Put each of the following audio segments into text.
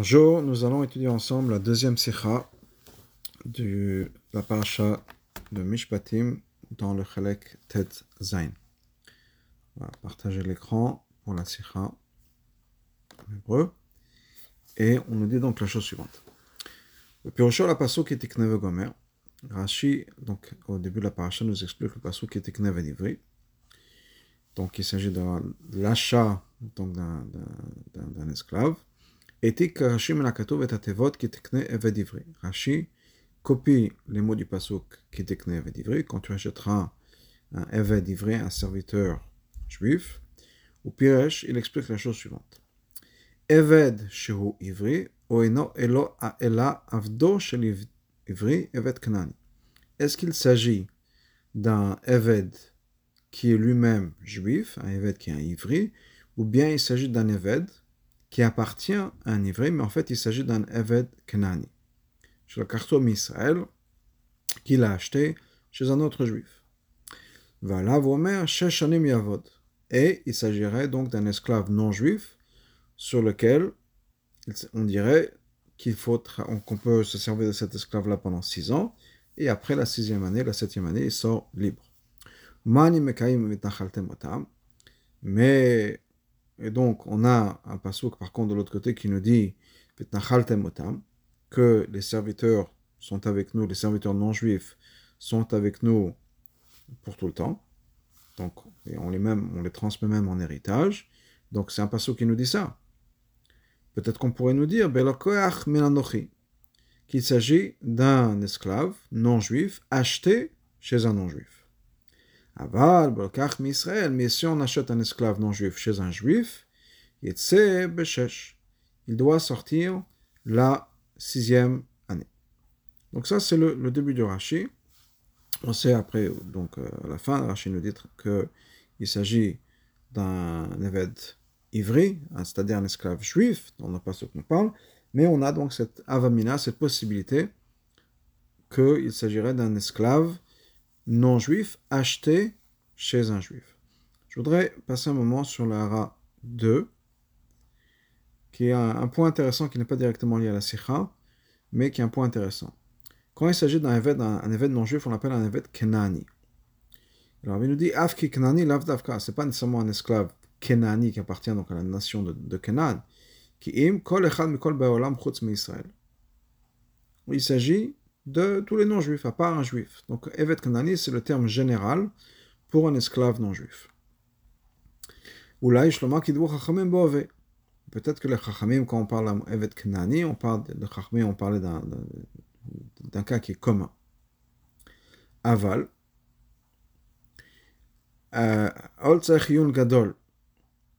Bonjour, nous allons étudier ensemble la deuxième sikha de la parasha de Mishpatim dans le Chalek Tet Zain. On va partager l'écran pour la sikha en hébreu. Et on nous dit donc la chose suivante. Le Pirosha, la passo qui était Kneve Gomer. Rashi, donc au début de la parasha, nous explique le passo qui était Kneve Divri. Donc il s'agit de l'achat d'un esclave. Etik Rashi Menakatov et Atevot qui tekne Eved Ivri. Rashi copie les mots du pasuk qui tekne Eved Ivri. Quand tu achèteras un Eved Ivri, un serviteur juif, ou Piresh, il explique la chose suivante. Eved Shehu Ivri, Oeno Elo Ela Avdo Shel Eved Knani. Est-ce qu'il s'agit d'un Eved qui est lui-même juif, un Eved qui est un Ivri, ou bien il s'agit d'un Eved qui appartient à un ivri, mais en fait il s'agit d'un Eved Kenani. Sur le carton Israël, qu'il a acheté chez un autre juif. Voilà, Vomer, Sheshanim Yavod. Et il s'agirait donc d'un esclave non juif sur lequel on dirait qu'il faut qu'on peut se servir de cet esclave-là pendant six ans, et après la sixième année, la septième année, il sort libre. Mais et donc, on a un passouk, par contre, de l'autre côté, qui nous dit que les serviteurs sont avec nous, les serviteurs non juifs sont avec nous pour tout le temps. Donc, on les, même, on les transmet même en héritage. Donc, c'est un passouk qui nous dit ça. Peut-être qu'on pourrait nous dire qu'il s'agit d'un esclave non juif acheté chez un non juif. Aval, Bolkach Israël, mais si on achète un esclave non juif chez un juif, il doit sortir la sixième année. Donc ça, c'est le, début du Rashi. On sait après, donc euh, à la fin, Rashi nous dit qu'il s'agit d'un évêque ivri, hein, c'est-à-dire un esclave juif, on n'a pas ce qu'on parle, mais on a donc cette avamina, cette possibilité qu'il s'agirait d'un esclave non juif acheté chez un juif. Je voudrais passer un moment sur la 2, qui est un, point intéressant qui n'est pas directement lié à la sikha, mais qui est un point intéressant. Quand il s'agit d'un évêque, un, évêque non juif, on l'appelle un évêque kenani. Alors il nous dit Afki kenani lavdavka, c'est pas nécessairement un esclave kenani qui appartient donc à la nation de, de Kenan, qui im kol echad mikol baolam chutz Israël. Il s'agit de tous les non-juifs, à part un juif. Donc, Evet Kanani, c'est le terme général pour un esclave non-juif. Peut-être que les Chachamim, quand on parle d'Evet Kanani, on parle de Chachamim, on parlait d'un cas qui est commun. Aval. Euh, Gadol.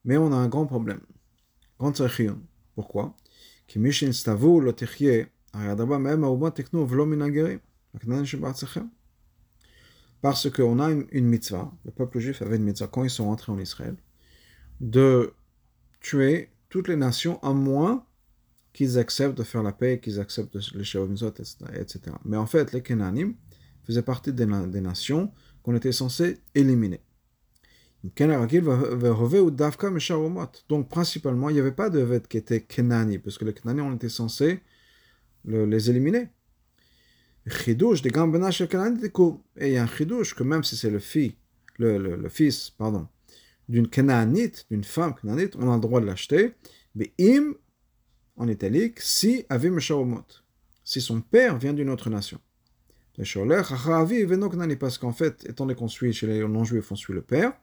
Mais on a un grand problème. Grand Pourquoi? Mishin Stavu parce qu'on a une, mitzvah, le peuple juif avait une mitzvah quand ils sont entrés en Israël, de tuer toutes les nations à moins qu'ils acceptent de faire la paix, qu'ils acceptent les Shavimzot, etc. Mais en fait, les Kenanim faisaient partie des, nations qu'on était censé éliminer. Donc principalement, il n'y avait pas de Ved qui était Kenani, parce que les Kenanim, on était censé les éliminer. Chidouche des Gambana Et il y a un chidouche que même si c'est le, fils, d'une Canaanite, d'une femme Canaanite, on a le droit de l'acheter. Mais im, en italique, si avim si son père vient d'une autre nation. Parce qu'en fait, étant donné qu'on suit chez les non-juifs, on suit le père,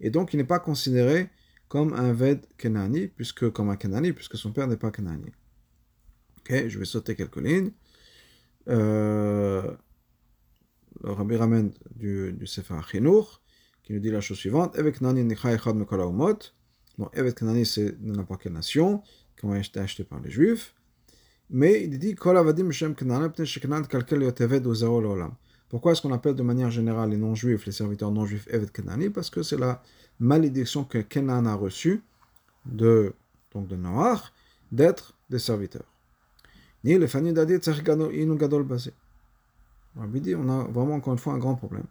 et donc il n'est pas considéré comme un Ved Kenani, puisque, comme un Kenani, puisque son père n'est pas Kenani. Ok, je vais sauter quelques lignes. Euh, le Rabbi ramène du, du Sefer Chinour, qui nous dit la chose suivante Avec Nani Nicha Echad Mekol Haumot. Donc, Evet Nani, c'est n'importe quelle nation, qui ont été achetés par les Juifs. Mais il dit Kol Avadim Shem Kenan, Pne Sheknan Kalkel Yoteved Ozero Olam. Pourquoi est-ce qu'on appelle de manière générale les non-juifs, les serviteurs non-juifs Evet Kenani Parce que c'est la malédiction que Kenan a reçue de, donc de Noach d'être des serviteurs. Rabbi on a vraiment encore une fois un grand problème.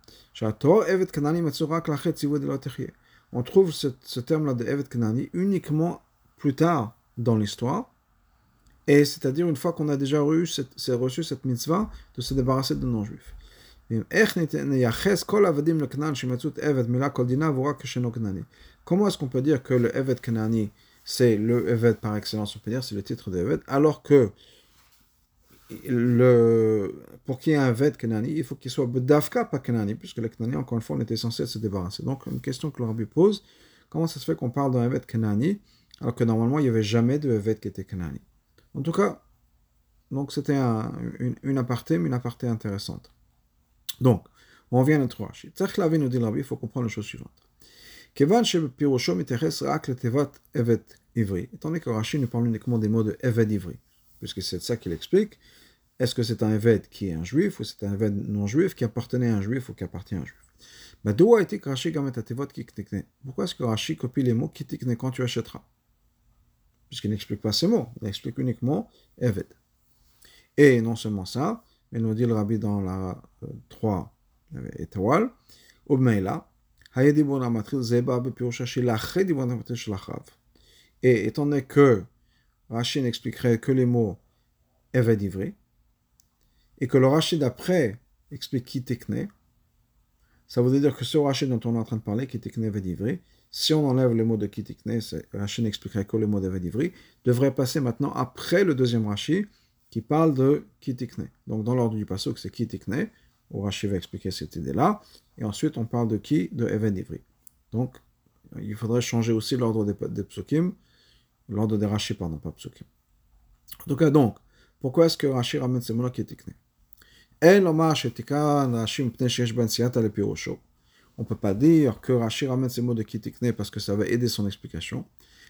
On trouve ce, ce terme-là de Evet Kanani uniquement plus tard dans l'histoire, Et c'est-à-dire, une fois qu'on a déjà reçu cette, reçu cette mitzvah, de se débarrasser de non-juifs. Comment est-ce qu'on peut dire que le Evet Kanani, c'est le Evet par excellence, on peut dire, c'est le titre de Evet, alors que le, pour qu'il y ait un Evet Kanani, il faut qu'il soit Bedavka, pas Kanani, puisque le Kanani, encore une fois, on était censé se débarrasser. Donc, une question que le Rabbi pose, comment ça se fait qu'on parle d'un Evet Kanani, alors que normalement, il n'y avait jamais de Evet qui était Kanani En tout cas, donc c'était un, une, aparté, mais une aparté intéressante. Donc, on revient à notre Rashi. nous dit il faut comprendre la chose suivante. Kevan Pirosho m'intéresse rak le tevat evet ivri. Étant donné que Rashi nous parle uniquement des mots de evet ivri, puisque c'est ça qu'il explique. Est-ce que c'est un evet qui est un juif ou c'est un evet non juif qui appartenait à un juif ou qui appartient à un juif? Pourquoi est-ce que Rashi copie les mots kitikne quand tu achèteras? Puisqu'il n'explique pas ces mots, il explique uniquement evet. Et non seulement ça, mais nous dit le rabbi dans la 3 euh, étoiles, et étant donné que Rachid n'expliquerait que les mots Eved Ivri, et que le Rachid d'après explique qui tekne, ça veut dire que ce Rachid dont on est en train de parler, qui tekne Eved si on enlève les mots de qui tekne, n'expliquerait que les mots d'Eved devrait passer maintenant après le deuxième Rachid, qui parle de Kitikne. Donc dans l'ordre du pasuk, c'est Kitikne, où Rashi va expliquer cette idée-là, et ensuite on parle de qui? De Even Ivri. Donc il faudrait changer aussi l'ordre des, des psukim, l'ordre des Rashi, pardon, pas psukim. En tout cas, donc, pourquoi est-ce que Rashi ramène ces mots-là Kitikne ben on ne peut pas dire que Rashi ramène ces mots de Kitikne parce que ça va aider son explication.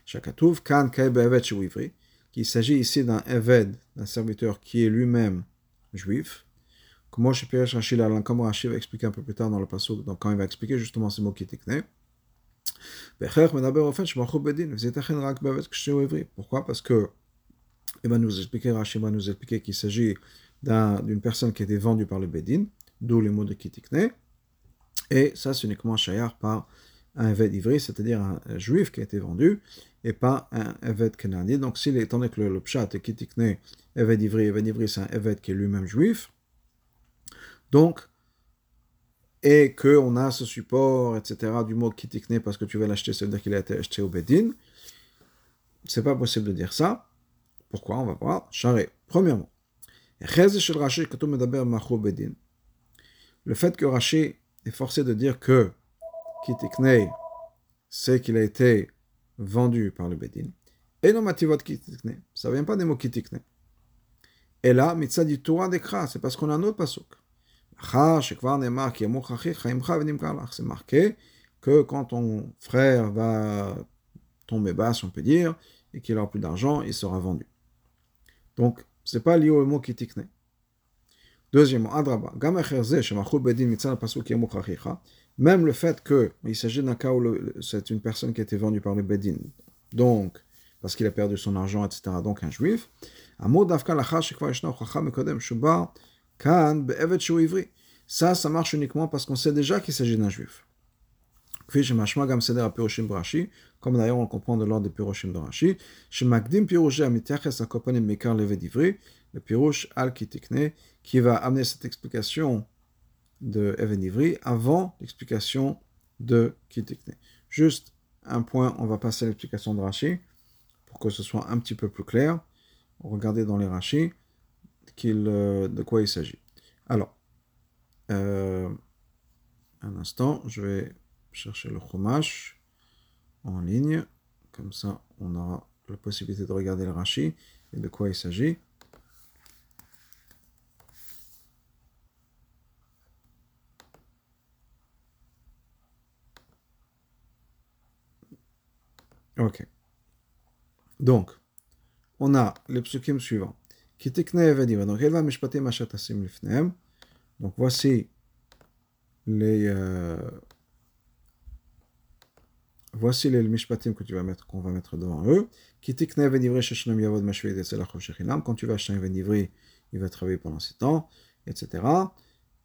Shakatouv, Kan qu'il s'agit ici d'un Eved, d'un serviteur qui est lui-même juif. Comme Rashi va expliquer un peu plus tard dans le passage, quand il va expliquer justement ces mots qui étaient Pourquoi? Parce que va nous nous qu'il s'agit d'une personne qui a été vendue par le Bedin, d'où les mots de Kitikne. Et ça, c'est uniquement Shayar par un Eved ivri, c'est-à-dire un juif qui a été vendu, et pas un Eved Kenani. Donc, s'il étant donné que le, Pshat est Kitikne, Eved ivri, Eved ivri, c'est un Eved qui est lui-même juif. Donc, et qu'on a ce support, etc., du mot Kitikne parce que tu vas l'acheter, ça veut dire qu'il a été acheté au Bedin. C'est pas possible de dire ça. Pourquoi? On va voir. Charé. Premièrement, le fait que Rashi est forcé de dire que Kitikne, c'est qu'il a été vendu par le Bedin. Et non mativot Kitikne, ça vient pas des mots Kitikne. Et là, mitzad Torah d'Ekra, c'est parce qu'on a un autre pasuk. C'est marqué que quand ton frère va tomber bas, on peut dire, et qu'il n'aura plus d'argent, il sera vendu. Donc, c'est pas lié au mot. Deuxièmement, Adraba, Bedin Pasuk même le fait qu'il s'agit d'un cas où c'est une personne qui a été vendue par le Bedin, donc, parce qu'il a perdu son argent, etc., donc un juif, ça, ça marche uniquement parce qu'on sait déjà qu'il s'agit d'un juif. Comme d'ailleurs on comprend de l'ordre des Piroshim de Rashi, le Pirosh al Kitikne, qui va amener cette explication de Even avant l'explication de Kitikne. Juste un point, on va passer à l'explication de Rashi pour que ce soit un petit peu plus clair. Regardez dans les Rashi euh, de quoi il s'agit. Alors, euh, un instant, je vais chercher le chômage en ligne. Comme ça, on aura la possibilité de regarder le Rashi et de quoi il s'agit. Ok. Donc, on a les psukim suivants. Donc, voici les, euh, voici les mishpatim que tu vas mettre, qu'on va mettre devant eux. Quand tu vas acheter un venivri, il va travailler pendant 7 ans, etc.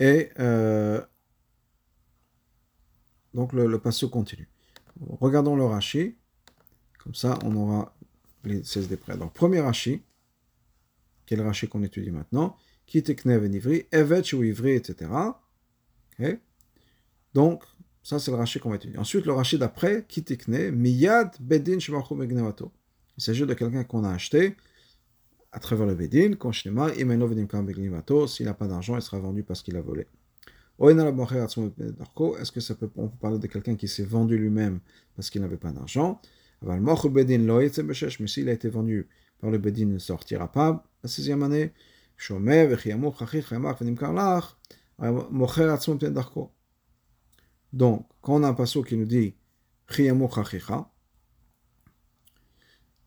Et euh, donc le, le continue. Regardons le Rashi. Comme ça, on aura les 16 des prêts. Donc, premier Rashi, qui est le Rashi qu'on étudie maintenant, qui tekne venivri, evet ou ivri, etc. Donc, ça c'est le Rashi qu'on va étudier. Ensuite, le Rashi d'après, qui tekne, miyad bedin shvachu megnevato. Il s'agit de quelqu'un qu'on a acheté à travers le bedin, quand imeno vedim kam s'il n'a pas d'argent, il sera vendu parce qu'il a volé. Est-ce que ça peut, on peut parler de quelqu'un qui s'est vendu lui-même parce qu'il n'avait pas d'argent? Mais s'il a été vendu le Bedin, ne sortira pas la sixième année. Donc, quand on a un passage qui nous dit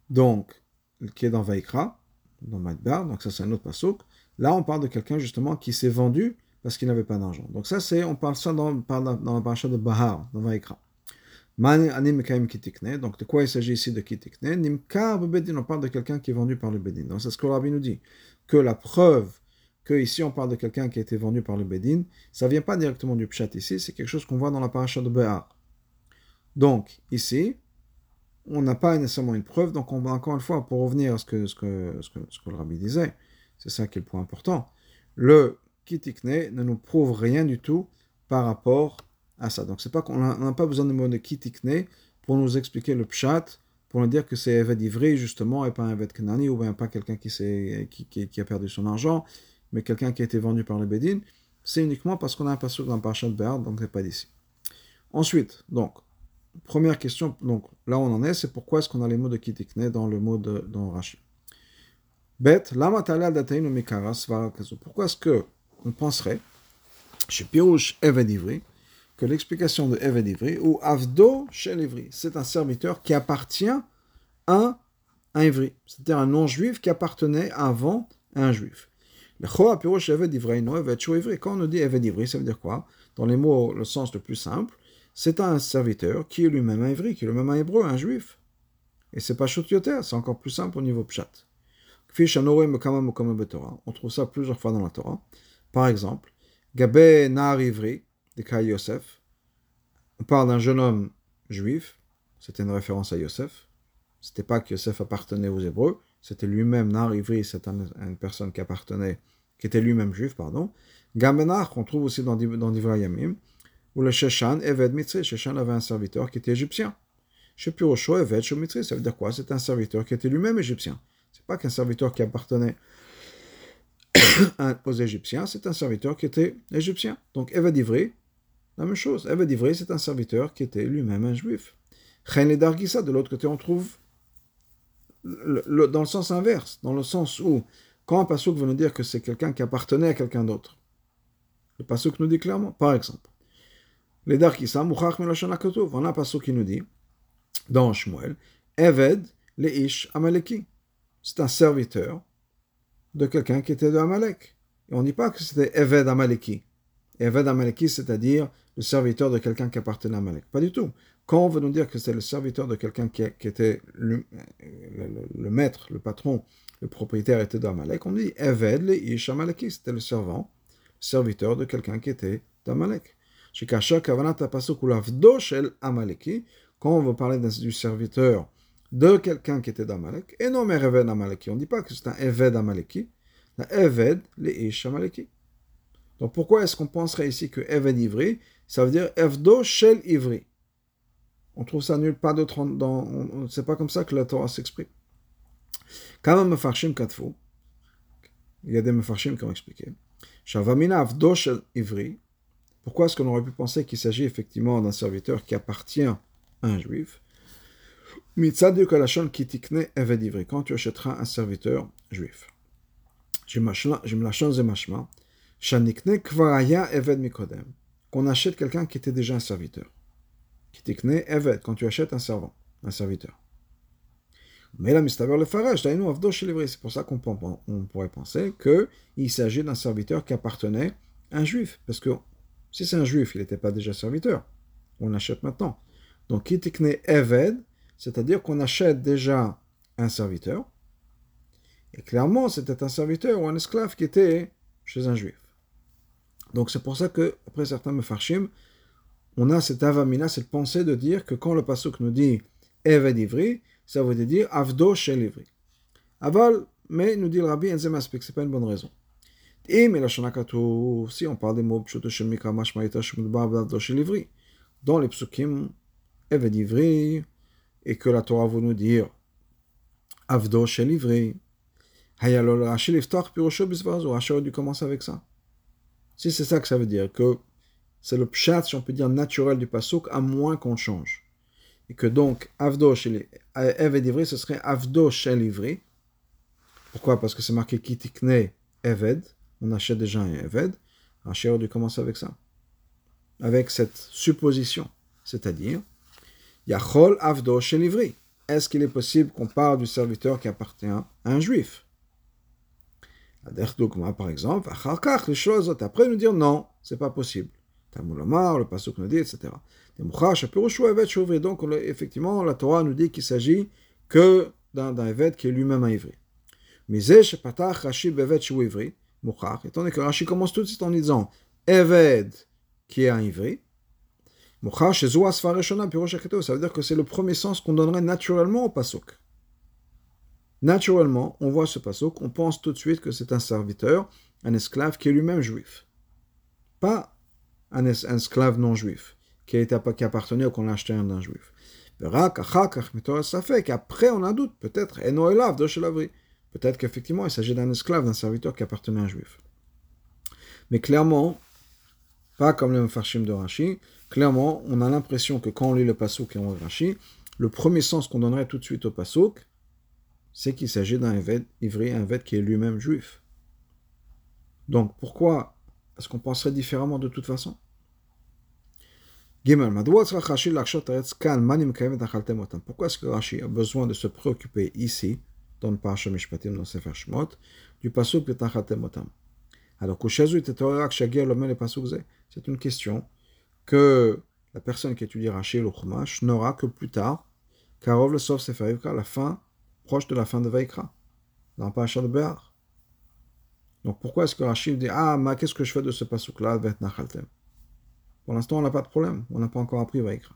donc, qui est dans Vaikra, dans Madbar, donc ça c'est un autre pasuk. Là, on parle de quelqu'un justement qui s'est vendu parce qu'il n'avait pas d'argent. Donc ça, c'est, on parle ça dans, dans la paracha de Bahar, dans Vaikra. Donc de quoi il s'agit ici de kitikne? Nimkar bedin, on parle de quelqu'un qui est vendu par le bedin. Donc c'est ce que le rabbi nous dit, que la preuve que ici on parle de quelqu'un qui a été vendu par le bedin, ça vient pas directement du pshat ici, c'est quelque chose qu'on voit dans la paracha de Bahar. Donc ici, on n'a pas nécessairement une preuve, donc on va encore une fois, pour revenir à ce que, ce que, ce que, ce que le rabbi disait, c'est ça qui est le point important. Le kitikne ne nous prouve rien du tout par rapport à ça. Donc c'est pas qu'on n'a pas besoin de mot de kitikne pour nous expliquer le pshat, pour nous dire que c'est Eved Ivri justement et pas un Eved Kenani ou bien pas quelqu'un qui, qui, qui, a perdu son argent, mais quelqu'un qui a été vendu par le Bédine. C'est uniquement parce qu'on a un passage dans Parashat Béard, donc c'est pas d'ici. Ensuite, donc, première question, donc là on en est, c'est pourquoi est-ce qu'on a les mots de kitikne dans le mot de dans Rashi? Bet, lama Pourquoi est-ce que on penserait, chez Pirouche Eved que l'explication de Eved Ivri, ou Avdo chez l'Ivri, c'est un serviteur qui appartient à un Ivri, c'est-à-dire un non-juif qui appartenait avant un juif. Le Eved Ivri. Quand on nous dit Eved Ivri, ça veut dire quoi? Dans les mots, le sens le plus simple, c'est un serviteur qui est lui-même un Ivri, qui est lui-même un hébreu, un juif. Et c'est pas Shotioter, c'est encore plus simple au niveau Pshat. On trouve ça plusieurs fois dans la Torah. Par exemple, Gabé Nar Ivri, de Kai Yosef. On parle d'un jeune homme juif. C'était une référence à Yosef. C'était pas que Yosef appartenait aux Hébreux. C'était lui-même, Nar Ivri, c'est une personne qui appartenait, qui était lui-même juif, pardon. Gamenach, qu'on trouve aussi dans, dans Yamim, où le Sheshan, Eved Mitzri. Sheshan avait un serviteur qui était égyptien. Shepurosho, Eved Shomitri, ça veut dire quoi? C'est un serviteur qui était lui-même égyptien. C'est pas qu'un serviteur qui appartenait aux Égyptiens, c'est un serviteur qui était égyptien. Donc Eved Ivri, la même chose. Eved Ivri, c'est un serviteur qui était lui-même un juif. Chen et de l'autre côté, on trouve dans le sens inverse, dans le sens où, quand pasuk veut nous dire que c'est quelqu'un qui appartenait à quelqu'un d'autre, le pasuk nous dit clairement, par exemple, les Dargissa, Mouchach Melashon on a un pasuk qui nous dit, dans Shmuel, Eved, le Ish Amaleki. C'est un serviteur de quelqu'un qui était de Amalek. Et on ne dit pas que c'était Eved Amaleki. Eved Amaleki, c'est-à-dire le serviteur de quelqu'un qui appartenait à Amalek. Pas du tout. Quand on veut nous dire que c'est le serviteur de quelqu'un qui, était le, maître, le patron, le propriétaire était d'Amalek, on dit Eved le Ish Amaleki, c'était le servant, serviteur de quelqu'un qui était d'Amalek. Quand on veut parler du serviteur de quelqu'un qui était d'Amalek, et non mais Eved Amaleki. On ne dit pas que c'est un Eved Amaleki, un Eved, les Ish Amaleki. Donc pourquoi est-ce qu'on penserait ici que Eved Ivri, ça veut dire Evdo Shel Ivri On trouve ça nulle part d'autre dans. C'est pas comme ça que la Torah s'exprime. Kama Mefarshim Katfou, il y a des Mefarshim qui ont expliqué. Shavamina Avdo Shel Ivri. Pourquoi est-ce qu'on aurait pu penser qu'il s'agit effectivement d'un serviteur qui appartient à un juif? Quand tu achèteras un serviteur juif. Qu'on achète quelqu'un qui était déjà un serviteur. Kitikne Eved, quand tu achètes un servant, un serviteur. Mais là, le farage, c'est pour ça qu'on pourrait penser qu'il s'agit d'un serviteur qui appartenait à un juif. Parce que si c'est un juif, il n'était pas déjà serviteur. On l'achète maintenant. Donc, Kitikne Eved, c'est-à-dire qu'on achète déjà un serviteur, et clairement c'était un serviteur ou un esclave qui était chez un juif. Donc c'est pour ça que, après certains mefarshim, on a cette avamina, cette pensée de dire que quand le pasuk nous dit Eved Ivri, ça veut dire Avdo Shel Ivri. Aval, mais nous dit le rabbi, ce n'est pas une bonne raison. Si on parle des mots dans les psukim, Eved Ivri, et que la Torah veut nous dire Avdo Shel Ivri, Hayalol Rashi Liftach Pirosho Bisvazo, Rashi aurait dû commencer avec ça. Si c'est ça que ça veut dire, que c'est le pshat, si on peut dire, naturel du pasuk, à moins qu'on change. Et que donc, Avdo Shel Eved Ivri, ce serait Avdo Shel Ivri. Pourquoi? Parce que c'est marqué Kitikne Eved, on achète déjà un Eved. Rashi aurait dû commencer avec ça? Avec cette supposition. C'est-à-dire, Yachol Avdo Shelivri. Est-ce qu'il est possible qu'on parle du serviteur qui appartient à un juif? Par exemple, les choses, après nous dire non, c'est pas possible. Le pasuk nous dit, etc. Donc, effectivement, la Torah nous dit qu'il s'agit que d'un Eved qui est lui-même un ivri. Mais Rashi Bevet Ivri, étant donné que Rashi commence tout de suite en disant Eved qui est un ivri, ça veut dire que c'est le premier sens qu'on donnerait naturellement au pasuk. Naturellement, on voit ce pasuk, on pense tout de suite que c'est un serviteur, un esclave qui est lui-même juif. Pas un, esclave non juif, qui, qui appartenait ou qu'on acheté un d'un juif. Ça fait qu'après on a doute, peut-être, peut-être qu'effectivement il s'agit d'un esclave, d'un serviteur qui appartenait à un juif. Mais clairement, pas comme le Mfarshim de Rashi, clairement, on a l'impression que quand on lit le Pasuk et on lit Rashi, le premier sens qu'on donnerait tout de suite au Pasuk, c'est qu'il s'agit d'un ivri, un ved qui est lui-même juif. Donc pourquoi est-ce qu'on penserait différemment de toute façon? Pourquoi est-ce que Rashi a besoin de se préoccuper ici, dans le Mishpatim, dans Shemot, du pasuk de Tachaltem Otam? Alors, c'est une question que la personne qui étudie Rashi le Chumash n'aura que plus tard, car le Sof Sefer la fin, proche de la fin de Vaikra, dans Parashat de Béar. Donc pourquoi est-ce que Rashi dit Ah, mais qu'est-ce que je fais de ce pasuk-là, Pour l'instant, on n'a pas de problème, on n'a pas encore appris Vaikra.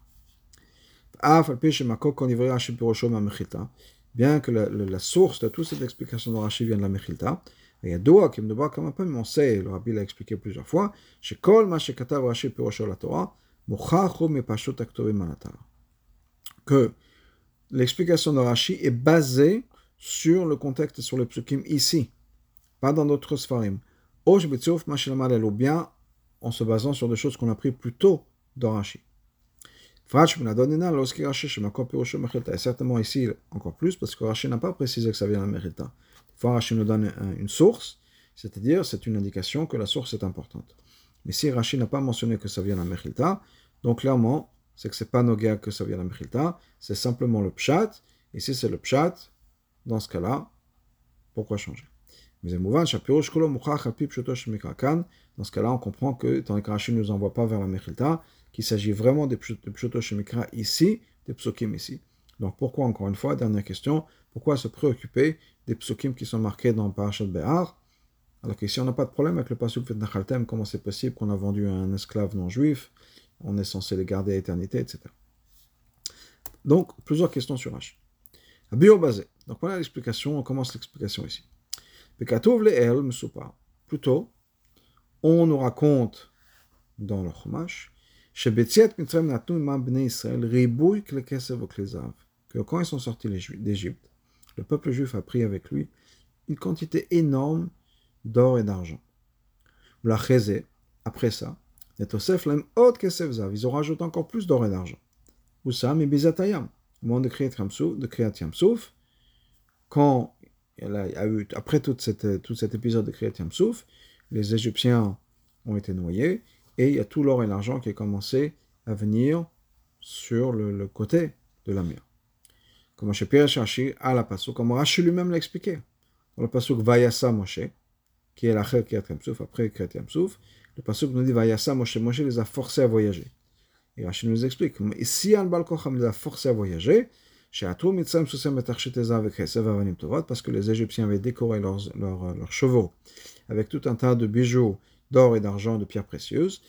Bien que la, la, source de toute cette explication de Rashi vient de la Mechilta, il y a deux qui me demandent comme un peu, mais on sait, le rabbi l'a expliqué plusieurs fois, que l'explication de Rashi est basée sur le contexte sur le psukim ici, pas dans d'autres sfarim. Ou bien en se basant sur des choses qu'on a pris plus tôt dans Rashi. Certainement ici encore plus, parce que Rashi n'a pas précisé que ça vient de Mechilta. Fois Rashi nous donne une source, c'est-à-dire c'est une indication que la source est importante. Mais si Rashi n'a pas mentionné que ça vient de Mechilta, donc clairement, c'est que c'est pas Nogia que ça vient la Mechilta, c'est simplement le Pshat, et si c'est le Pshat, dans ce cas-là, pourquoi changer? Dans ce cas-là, on comprend que, tant que Rashi ne nous envoie pas vers la Mechilta, qu'il s'agit vraiment des Pshoto Shemikra ici, des Psokim ici. Donc pourquoi, encore une fois, dernière question, pourquoi se préoccuper des psukim qui sont marqués dans Parashat Behar Alors qu'ici on n'a pas de problème avec le pasuk Nachaltem, comment c'est possible qu'on a vendu un esclave non juif, on est censé le garder à l'éternité, etc. Donc, plusieurs questions sur H. basé. Donc voilà l'explication, on commence l'explication ici. Plutôt, on nous raconte dans le Chumash, que quand ils sont sortis d'Égypte, le peuple juif a pris avec lui une quantité énorme d'or et d'argent. Après ça, ils ont rajouté encore plus d'or et d'argent. Oussam et Bizatayam, au moment de Kriyat de quand il a eu, après tout, tout cet épisode de Kriyat Yamsouf, les Égyptiens ont été noyés et il y a tout l'or et l'argent qui a commencé à venir sur le côté de la mer. Comme à la Pasuk, comme Rashi lui-même l'a expliqué. Dans le Pasuk Vayasa Moshe, qui est l'Acher Kriyat Yamsouf, après Kriyat Yamsouf, le Pasuk nous dit Vayasa Moshe, Moshe les a forcés à voyager. Et Rashi nous explique, ici Al Balkocham les a forcés à voyager, parce que les Égyptiens avaient décoré leurs, leurs, chevaux avec tout un tas de bijoux d'or et d'argent, de pierres précieuses.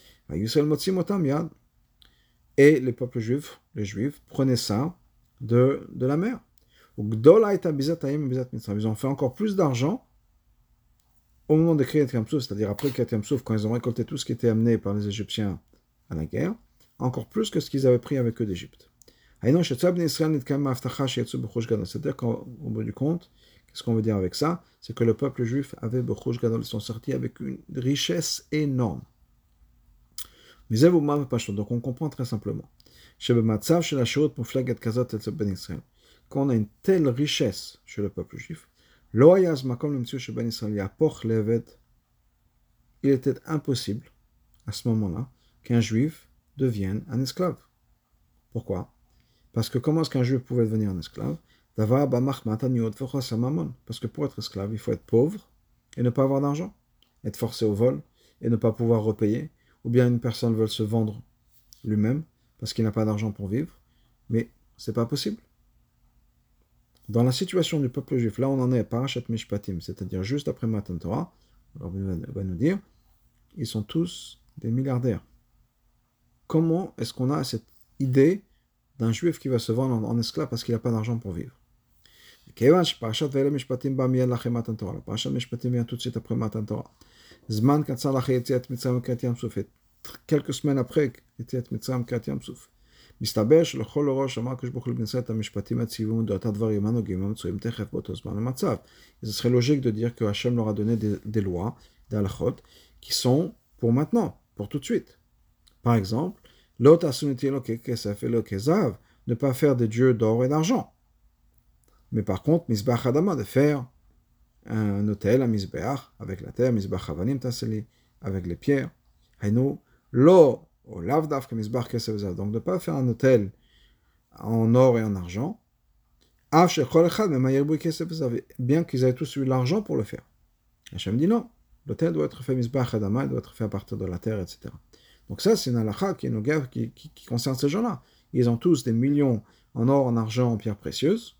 Et les peuples juifs, les juifs, prenaient ça de la mer. Ils ont fait encore plus d'argent au moment de créer Souf, c'est-à-dire après Souf, quand ils ont récolté tout ce qui était amené par les Égyptiens à la guerre, encore plus que ce qu'ils avaient pris avec eux d'Égypte. C'est-à-dire qu'au bout du compte, qu'est-ce qu'on veut dire avec ça? C'est que le peuple juif avait Bechouj Gadol, ils sont sortis avec une richesse énorme. Donc on comprend très simplement. Quand on a une telle richesse chez le peuple juif, il était impossible à ce moment-là qu'un juif devienne un esclave. Pourquoi? Parce que comment est-ce qu'un juif pouvait devenir un esclave? Parce que pour être esclave, il faut être pauvre et ne pas avoir d'argent, être forcé au vol et ne pas pouvoir repayer, ou bien une personne veut se vendre lui-même parce qu'il n'a pas d'argent pour vivre, mais c'est pas possible. Dans la situation du peuple juif, là on en est Parashat Mishpatim, c'est-à-dire juste après Matan Torah, va nous dire, ils sont tous des milliardaires. Comment est-ce qu'on a cette idée d'un juif qui va se vendre en, esclave parce qu'il n'a pas d'argent pour vivre? Parashat Mishpatim vient tout de suite après Matan Torah. Zman. Quelques semaines après. מסתבר שלכל הראש אמר הקדוש ברוך הוא לבני ישראל את המשפטים הציוויים דעתה דברים הנוגעים המצויים תכף באותו זמן המצב. Ce serait logique de dire que Hachem leur a donné des, des lois, des halachot, qui sont pour maintenant, pour tout de suite. Par exemple, l'autre asuniti lo kesef et lo kezav, ne pas faire des dieux d'or et d'argent. Mais par contre, misbach adama, de faire un hôtel, un misbeach, avec la terre, misbach avanim taseli, avec les pierres. Hainu, lo, o lavdaf misbach. Donc, ne pas faire un hôtel en or et en argent. Bien qu'ils aient tous eu l'argent pour le faire. Hachem dit non. L'hôtel doit être fait misbach adama, doit être fait à partir de la terre, etc. Donc ça, c'est une halakha qui, qui, qui, qui concerne ces gens-là. Ils ont tous des millions en or, en argent, en pierres précieuses.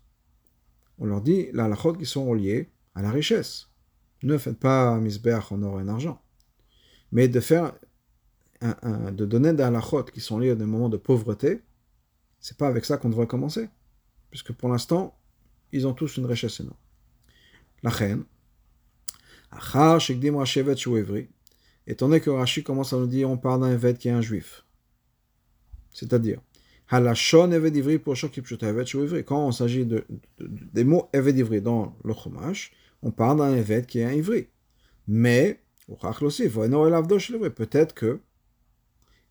On leur dit, la halachot qui sont reliés à la richesse. Ne faites pas misbeach en or et en argent. Mais de faire, de donner des halachot qui sont liés à des moments de pauvreté, c'est pas avec ça qu'on devrait commencer. Puisque pour l'instant, ils ont tous une richesse énorme. La reine, étant donné que Rashi commence à nous dire on parle d'un évêque qui est un juif. C'est-à-dire, Halashon Evet Ivri pour Quand on s'agit de, de, des mots Evet Ivri dans le Chumash, on parle d'un évêque qui est un ivri. Mais, peut-être que,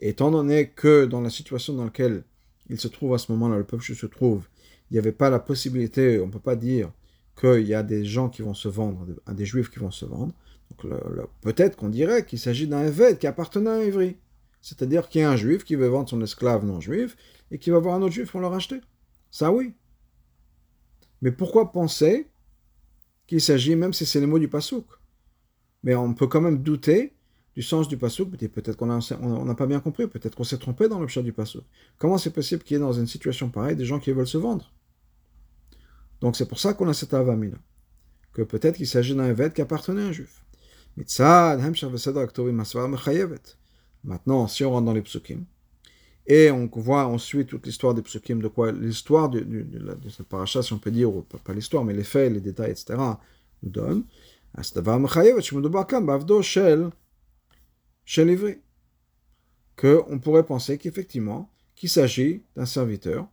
étant donné que dans la situation dans laquelle il se trouve à ce moment-là, le peuple se trouve, il n'y avait pas la possibilité, on ne peut pas dire qu'il y a des gens qui vont se vendre, des juifs qui vont se vendre. Donc peut-être qu'on dirait qu'il s'agit d'un évêque qui appartenait à un. C'est-à-dire qu'il y a un juif qui veut vendre son esclave non juif et qui va voir un autre juif pour le racheter. Ça oui. Mais pourquoi penser qu'il s'agit, même si c'est les mots du pasouk. Mais on peut quand même douter du sens du pasouk. Peut-être qu'on n'a pas bien compris, peut-être qu'on s'est trompé dans l'objet du pasouk. Comment c'est possible qu'il y ait dans une situation pareille des gens qui veulent se vendre? Donc c'est pour ça qu'on a cette avamina. Que peut-être qu'il s'agit d'un évêque qui appartenait à un juif. Maintenant, si on rentre dans les psukim, et on voit ensuite toute l'histoire des psukim, de quoi l'histoire de, de, de, cette paracha, si on peut dire, ou pas, l'histoire, mais les faits, les détails, etc., nous donnent. qu'on pourrait penser qu'effectivement, qu'il s'agit d'un serviteur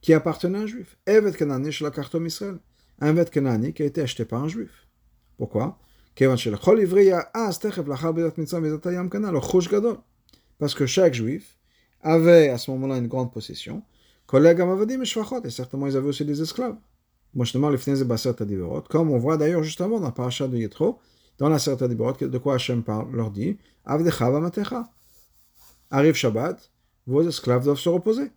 qui appartenait à un juif. Evet Kanani chez la carte Israël. Un Evet Kanani qui a été acheté par un juif. Pourquoi? Parce que chaque juif avaient à ce moment-là une grande possession. Et certainement ils avaient aussi des esclaves. Comme on voit d'ailleurs justement dans la paracha de Yitro, dans la Serta Diborot, de quoi Hachem parle, leur dit Arrive Shabbat, vos esclaves doivent se reposer.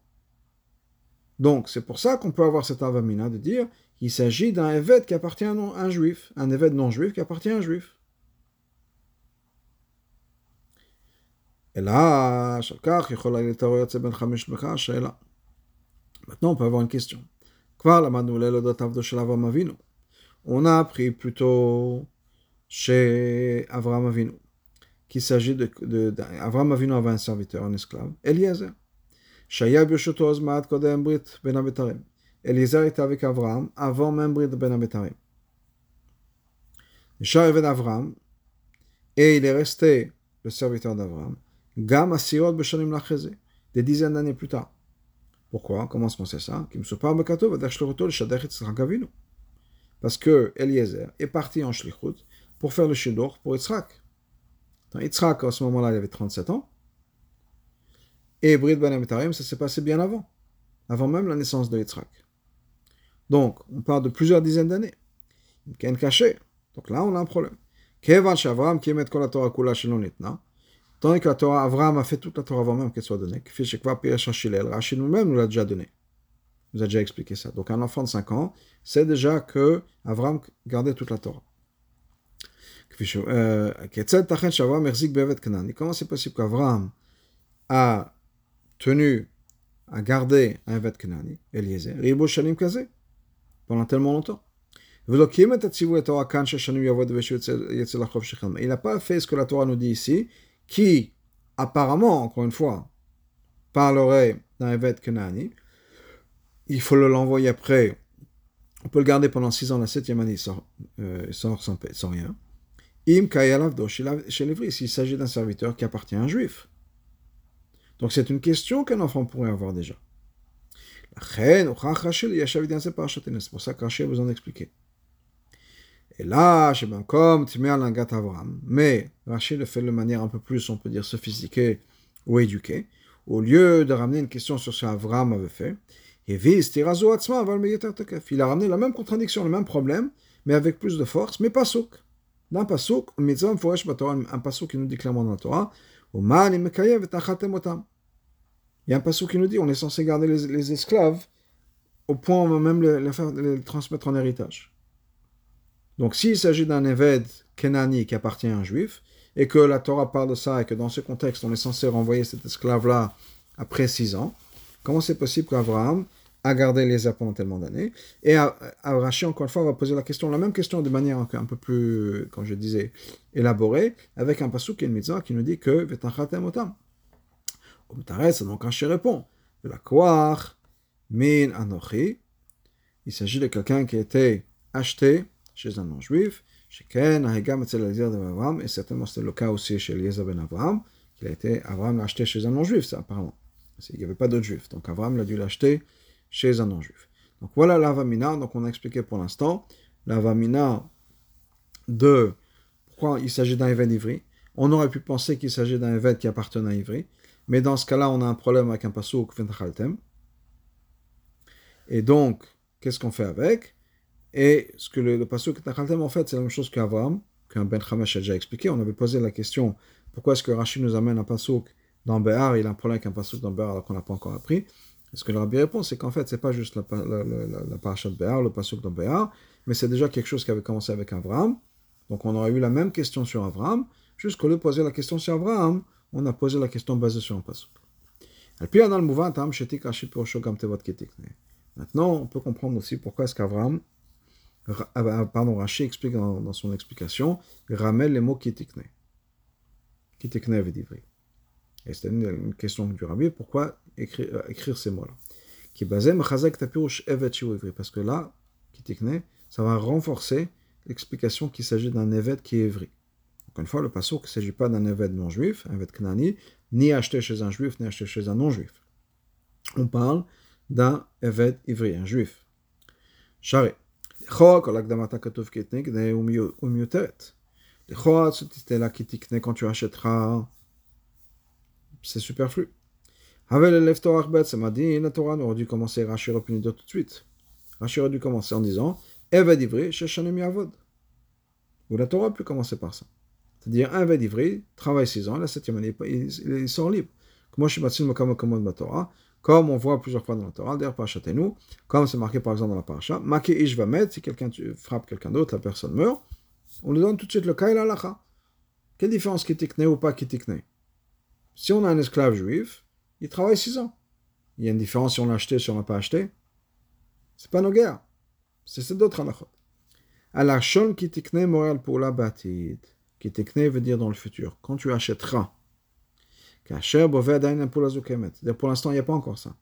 Donc, c'est pour ça qu'on peut avoir cette avamina de dire qu'il s'agit d'un évêque qui appartient à un juif, un évêque non juif qui appartient à un juif. Maintenant, on peut avoir une question. On a appris plutôt chez Avram Avinu qu'il s'agit de, de, de Avram Avinu avait un serviteur, un esclave, Eliezer. Ben Eliezer était avec Abraham avant même Brit Ben Abetarim. Eved Abraham, et il est resté le serviteur d'Abraham, Gam Asirot Beshanim Lacheze, des dizaines d'années plus tard. Pourquoi? Comment est-ce qu'on sait ça? Parce que Eliezer est parti en Shlichut pour faire le Shidor pour Yitzhak. Yitzhak, à ce moment-là, il avait 37 ans. Et Brit Ben ça s'est passé bien avant, avant même la naissance de Yitzhak. Donc, on parle de plusieurs dizaines d'années. Ken caché. Donc là, on a un problème. Kevan Shavram qui met la Torah kula nitna. Tandis que la Torah, Avram a fait toute la Torah avant même qu'elle soit donnée. Rachid nous-mêmes nous l'a déjà donné. nous a déjà expliqué ça. Donc un enfant de 5 ans sait déjà que Avram gardait toute la Torah. Comment c'est possible qu'Avram a tenu à garder un Evet Kenani, Eliezer, pendant tellement longtemps il n'a pas fait ce que la Torah nous dit ici, qui, apparemment, encore une fois, parlerait d'un Evet Kenani. Il faut l'envoyer après. On peut le garder pendant six ans. La septième année, il sort, sans, rien. Im s'il s'agit d'un serviteur qui appartient à un juif. Donc c'est une question qu'un enfant pourrait avoir déjà. C'est pour ça que Rachel vous en expliquer. Et là, comme Avram, mais Rachid le fait de manière un peu plus, on peut dire, sophistiquée ou éduquée, au lieu de ramener une question sur ce qu'Avram avait fait, il a ramené la même contradiction, le même problème, mais avec plus de force, mais pas souk. D'un pasouk, un pasouk qui nous dit clairement dans la Torah, il y a un pasouk qui nous dit on est censé garder les, esclaves au point où on va même les, faire, les transmettre en héritage. Donc s'il s'agit d'un Eved Kenani qui appartient à un juif, et que la Torah parle de ça, et que dans ce contexte, on est censé renvoyer cet esclave-là après six ans, comment c'est possible qu'Abraham a gardé les airs pendant tellement d'années Et Rachid, encore une fois, va poser la question, la même question de manière un peu plus, comme je disais, élaborée, avec un passou qui est une mitzvah qui nous dit que Vetanchatem otam. donc Rachid répond, la min anochi, il s'agit de quelqu'un qui a été acheté chez un non-juif, Sheken, Ahegam, Etzel Eliezer de Avram, et certainement c'était le cas aussi chez Eliezer ben Avram, qu'il a été, Avram l'a acheté chez un non-juif, ça apparemment. Il n'y avait pas d'autres juifs, donc Avram l'a dû l'acheter chez un non-juif. Donc voilà l'avamina, donc on a expliqué pour l'instant l'avamina de pourquoi il s'agit d'un évêque ivri. On aurait pu penser qu'il s'agit d'un évêque qui appartenait à Ivry, mais dans ce cas-là, on a un problème avec un pasouk Ventachaltem. Et donc, qu'est-ce qu'on fait avec? Et ce que le, le pasuk en fait, c'est la même chose qu'Avram, qu'un Ben Chamesh a déjà expliqué. On avait posé la question pourquoi est-ce que Rachid nous amène un pasuk dans Béar? Il a un problème avec un pasuk dans Béar alors qu'on n'a pas encore appris ce que le rabbi répond, c'est qu'en fait, c'est pas juste la, la, paracha de Béar, le pasuk dans Béar, mais c'est déjà quelque chose qui avait commencé avec Avram. Donc on aurait eu la même question sur Avram, juste qu'au lieu de poser la question sur Avram, on a posé la question basée sur un pasuk. Maintenant, on peut comprendre aussi pourquoi est-ce qu'Avram ah bah, pardon, Rashi explique dans, son explication, il ramène les mots kitikne. Kitikne veut dire Et c'est une, question du rabbi, pourquoi écrire, euh, écrire ces mots-là? Parce que là, ça va renforcer l'explication qu'il s'agit d'un evet qui est ivri. Encore une fois, le passage qu'il ne s'agit pas d'un evet non-juif, un evet knani, ni acheté chez un juif, ni acheté chez un non-juif. On parle d'un evet ivri, un juif. Charé. quand tu achèteras, c'est superflu. Havel le Torah ça m'a dit, la Torah aurait dû commencer, Rashi aurait pu tout de suite. Rashi aurait dû commencer en disant, Eved Ivri, Sheshanem Yavod. Ou la Torah a pu commencer par ça. C'est-à-dire, un Eved Ivri travaille 6 ans, la septième année, il, sort libre. Comme on voit plusieurs fois dans la Torah, d'ailleurs, nous comme c'est marqué par exemple dans la Parasha, Make Ish va mettre, si quelqu'un frappe quelqu'un d'autre, la personne meurt, on lui donne tout de suite le et la Quelle différence qui tikne ou pas qui tikne Si on a un esclave juif, il travaille 6 ans. Il y a une différence si on l'a acheté, si on l'a pas acheté. C'est pas nos guerres. C'est d'autres halachot. Alachon qui tikne moral pour la bâtide. Qui tikne veut dire dans le futur. Quand tu achèteras pour l'instant, il n'y a pas encore ça.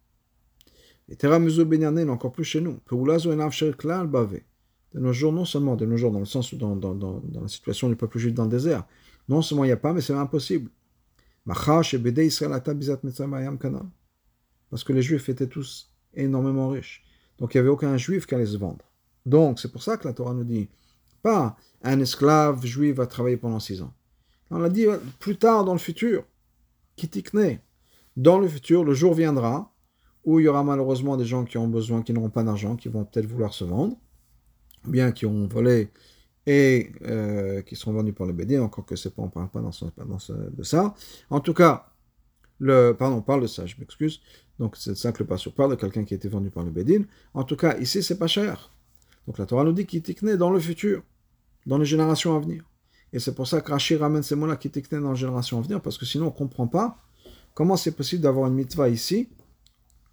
Et Teramuzu Benyanen, encore plus chez nous. Peulazo en Avsher Klal Bavé. De nos jours, non seulement de nos jours, dans le sens dans, dans, dans, dans la situation du peuple juif dans le désert, non seulement il n'y a pas, mais c'est impossible. Parce que les juifs étaient tous énormément riches. Donc il n'y avait aucun juif qui allait se vendre. Donc c'est pour ça que la Torah nous dit pas un esclave juif va travailler pendant six ans. On l'a dit plus tard dans le futur. Kitikne. Dans le futur, le jour viendra où il y aura malheureusement des gens qui ont besoin, qui n'auront pas d'argent, qui vont peut-être vouloir se vendre, ou bien qui ont volé et euh, qui sont vendus par le BD, encore que c'est pas, on ne parle pas de ça. En tout cas, le, pardon, on parle de ça, je m'excuse. Donc c'est ça que le parle de quelqu'un qui a été vendu par le Bédine. En tout cas, ici, c'est pas cher. Donc la Torah nous dit qu'il né dans le futur, dans les générations à venir. Et c'est pour ça que Rachid ramène ces mots-là qui né dans les générations à venir, parce que sinon on ne comprend pas comment c'est possible d'avoir une mitzvah ici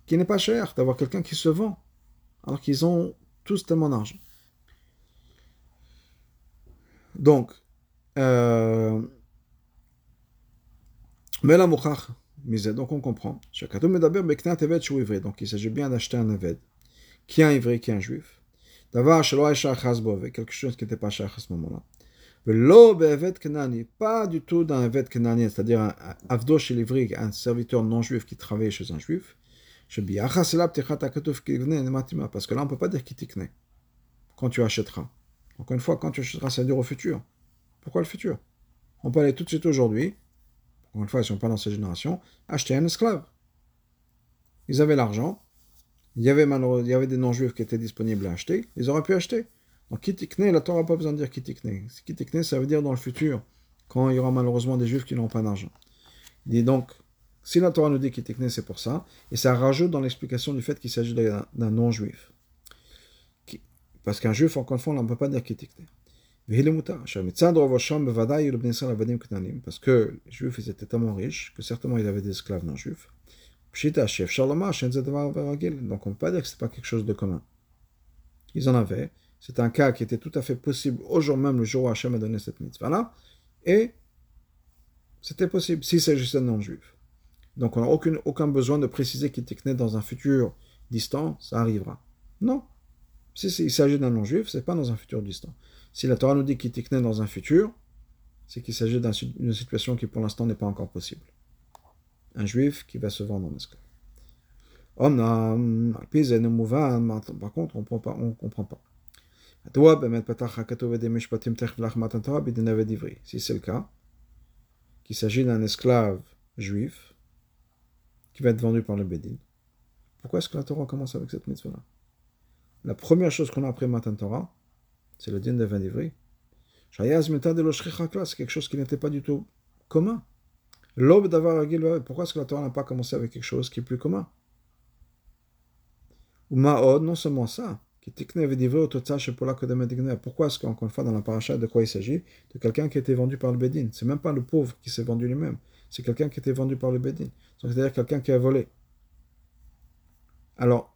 qui n'est pas chère, d'avoir quelqu'un qui se vend, alors qu'ils ont tous tellement d'argent. Donc, mais la donc on comprend. Donc il s'agit bien d'acheter un Aved, qui est un ivri, qui est un juif. D'avoir quelque chose qui n'était pas cher à ce moment-là. Pas du tout d'un Aved Kenani, c'est-à-dire un Avdo chez l'ivri, un serviteur non juif qui travaillait chez un juif. Parce que là, on ne peut pas dire kitikne quand tu achèteras. Encore une fois, quand tu achèteras, ça veut au futur. Pourquoi le futur? On peut aller tout de suite aujourd'hui encore une fois, si on parle dans cette génération, acheter un esclave. Ils avaient l'argent, il y avait, des non-juifs qui étaient disponibles à acheter, ils auraient pu acheter. Donc, kitikne, la Torah n'a pas besoin de dire kitikne. Kitikne, ça veut dire dans le futur, quand il y aura malheureusement des juifs qui n'ont pas d'argent. Il dit donc, si la Torah nous dit kitikne, c'est pour ça, et ça rajoute dans l'explication du fait qu'il s'agit d'un non-juif. Parce qu'un juif, encore une fois, on ne peut pas dire kitikne. Parce que les juifs étaient tellement riches que certainement ils avaient des esclaves non juifs. Donc on ne peut pas dire que ce n'est pas quelque chose de commun. Ils en avaient. C'est un cas qui était tout à fait possible au jour même, le jour où Hachem a donné cette mitzvah-là. Et c'était possible s'il s'agissait de non-juifs. Donc on n'a aucun besoin de préciser qu'il était dans un futur distant, ça arrivera. Non. Si il s'agit d'un non-juif, c'est pas dans un futur distant. Si la Torah nous dit qu'il est dans un futur, c'est qu'il s'agit d'une situation qui pour l'instant n'est pas encore possible. Un juif qui va se vendre en esclave. Par contre, on ne comprend pas. Si c'est le cas, qu'il s'agit d'un esclave juif qui va être vendu par le Bédin, pourquoi est-ce que la Torah commence avec cette mitzvah-là? La première chose qu'on a appris Matan Torah, c'est le din de vin d'ivry. C'est quelque chose qui n'était pas du tout commun. Pourquoi est-ce que la Torah n'a pas commencé avec quelque chose qui est plus commun? Ou Ma'od, non seulement ça, pourquoi est-ce qu'encore une fois dans la paracha de quoi il s'agit? De quelqu'un qui a été vendu par le Bédin. C'est même pas le pauvre qui s'est vendu lui-même. C'est quelqu'un qui a été vendu par le Bédin. C'est-à-dire quelqu'un qui a volé. Alors,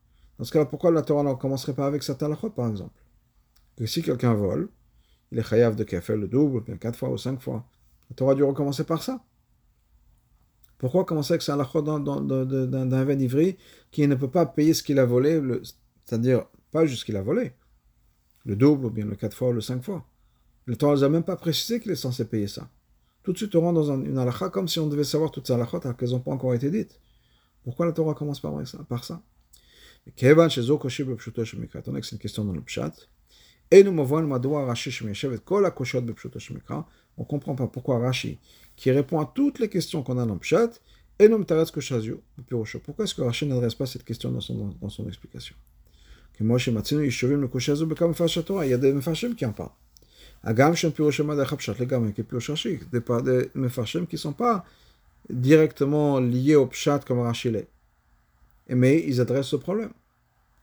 Dans ce cas-là, pourquoi la Torah ne commencerait pas avec cette halachot, par exemple? Que si quelqu'un vole, il est chayav de kefel le double, bien quatre fois ou cinq fois. Tu auras dû recommencer par ça. Pourquoi commencer avec ça d'un vin ivri qui ne peut pas payer ce qu'il a volé, c'est-à-dire pas juste ce qu'il a volé, le double ou bien le quatre fois ou le cinq fois? Le Torah n'a même pas précisé qu'il est censé payer ça. Tout de suite, on rentre dans une halakha comme si on devait savoir toutes ces halakhot alors qu'elles n'ont pas encore été dites. Pourquoi la Torah commence par ça, que. Et nous On ne comprend pas pourquoi Rashi, qui répond à toutes les questions qu'on a dans Pshat, et nous Pourquoi est-ce que Rashi n'adresse pas cette question dans son, explication Il y a des Mefashim qui en parlent. Les gamins qui ne sont pas directement liés au Pshat comme Rashi l'est. Mais ils adressent ce problème.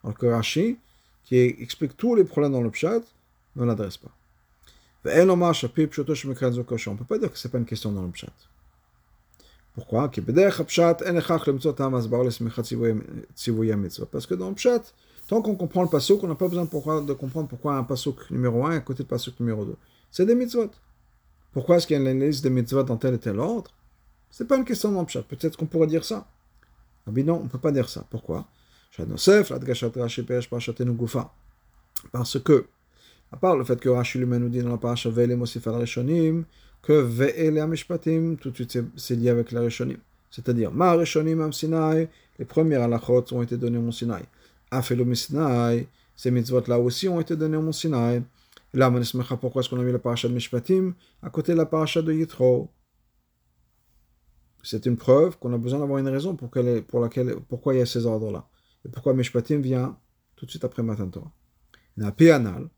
Alors que Rashi, qui explique tous les problèmes dans le pshat, ne l'adresse pas. On ne peut pas dire que ce n'est pas une question dans le pshat. Pourquoi? Parce que dans le pshat, tant qu'on comprend le pasuk, on n'a pas besoin de comprendre pourquoi un pasuk numéro 1 est à côté de pasuk numéro 2. C'est des mitzvot. Pourquoi est-ce qu'il y a une liste de mitzvot dans tel et tel ordre? C'est pas une question dans le pshat. Peut-être qu'on pourrait dire ça. Ah ben non, on ne peut pas dire ça. Pourquoi? Parce que, à part le fait que Rashi lui nous dit dans la paracha Ve'ele Mosif al Rishonim, que Ve'ele Amishpatim, tout de suite c'est lié avec la Rishonim. C'est-à-dire, Ma Rishonim Am Sinai, les premières halachot ont été données au Mont Sinai. Afelo Sinai, ces mitzvot là aussi ont été données au Mont Sinai. Là, pourquoi est-ce qu'on a mis la paracha de Mishpatim à côté de la paracha de Yitro C'est une preuve qu'on a besoin d'avoir une raison pour, pour laquelle, pourquoi il y a ces ordres-là. Et pourquoi Mishpatim vient tout de suite après Matan Torah. Anal,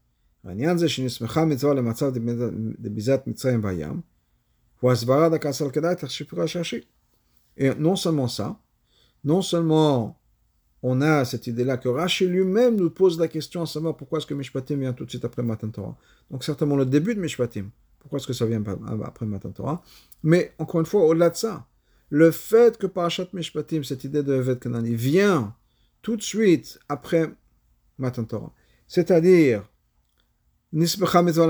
העניין זה שנסמכה מצווה למצב דביזת מצרים בים, הוא הסברה דקס על כדאי תחשיב רש"י. Et non seulement ça, non seulement on a cette idée-là que Rashi lui-même nous pose la question à savoir pourquoi est-ce que Mishpatim vient tout de suite après Matan Torah. Donc certainement le début de Mishpatim. Pourquoi est-ce que ça vient après Matan Torah Mais encore une fois, au-delà de ça, le fait que Parashat Mishpatim, cette idée de Evet Kanani, vient tout de suite après Matan Torah. C'est-à-dire, c'est-à-dire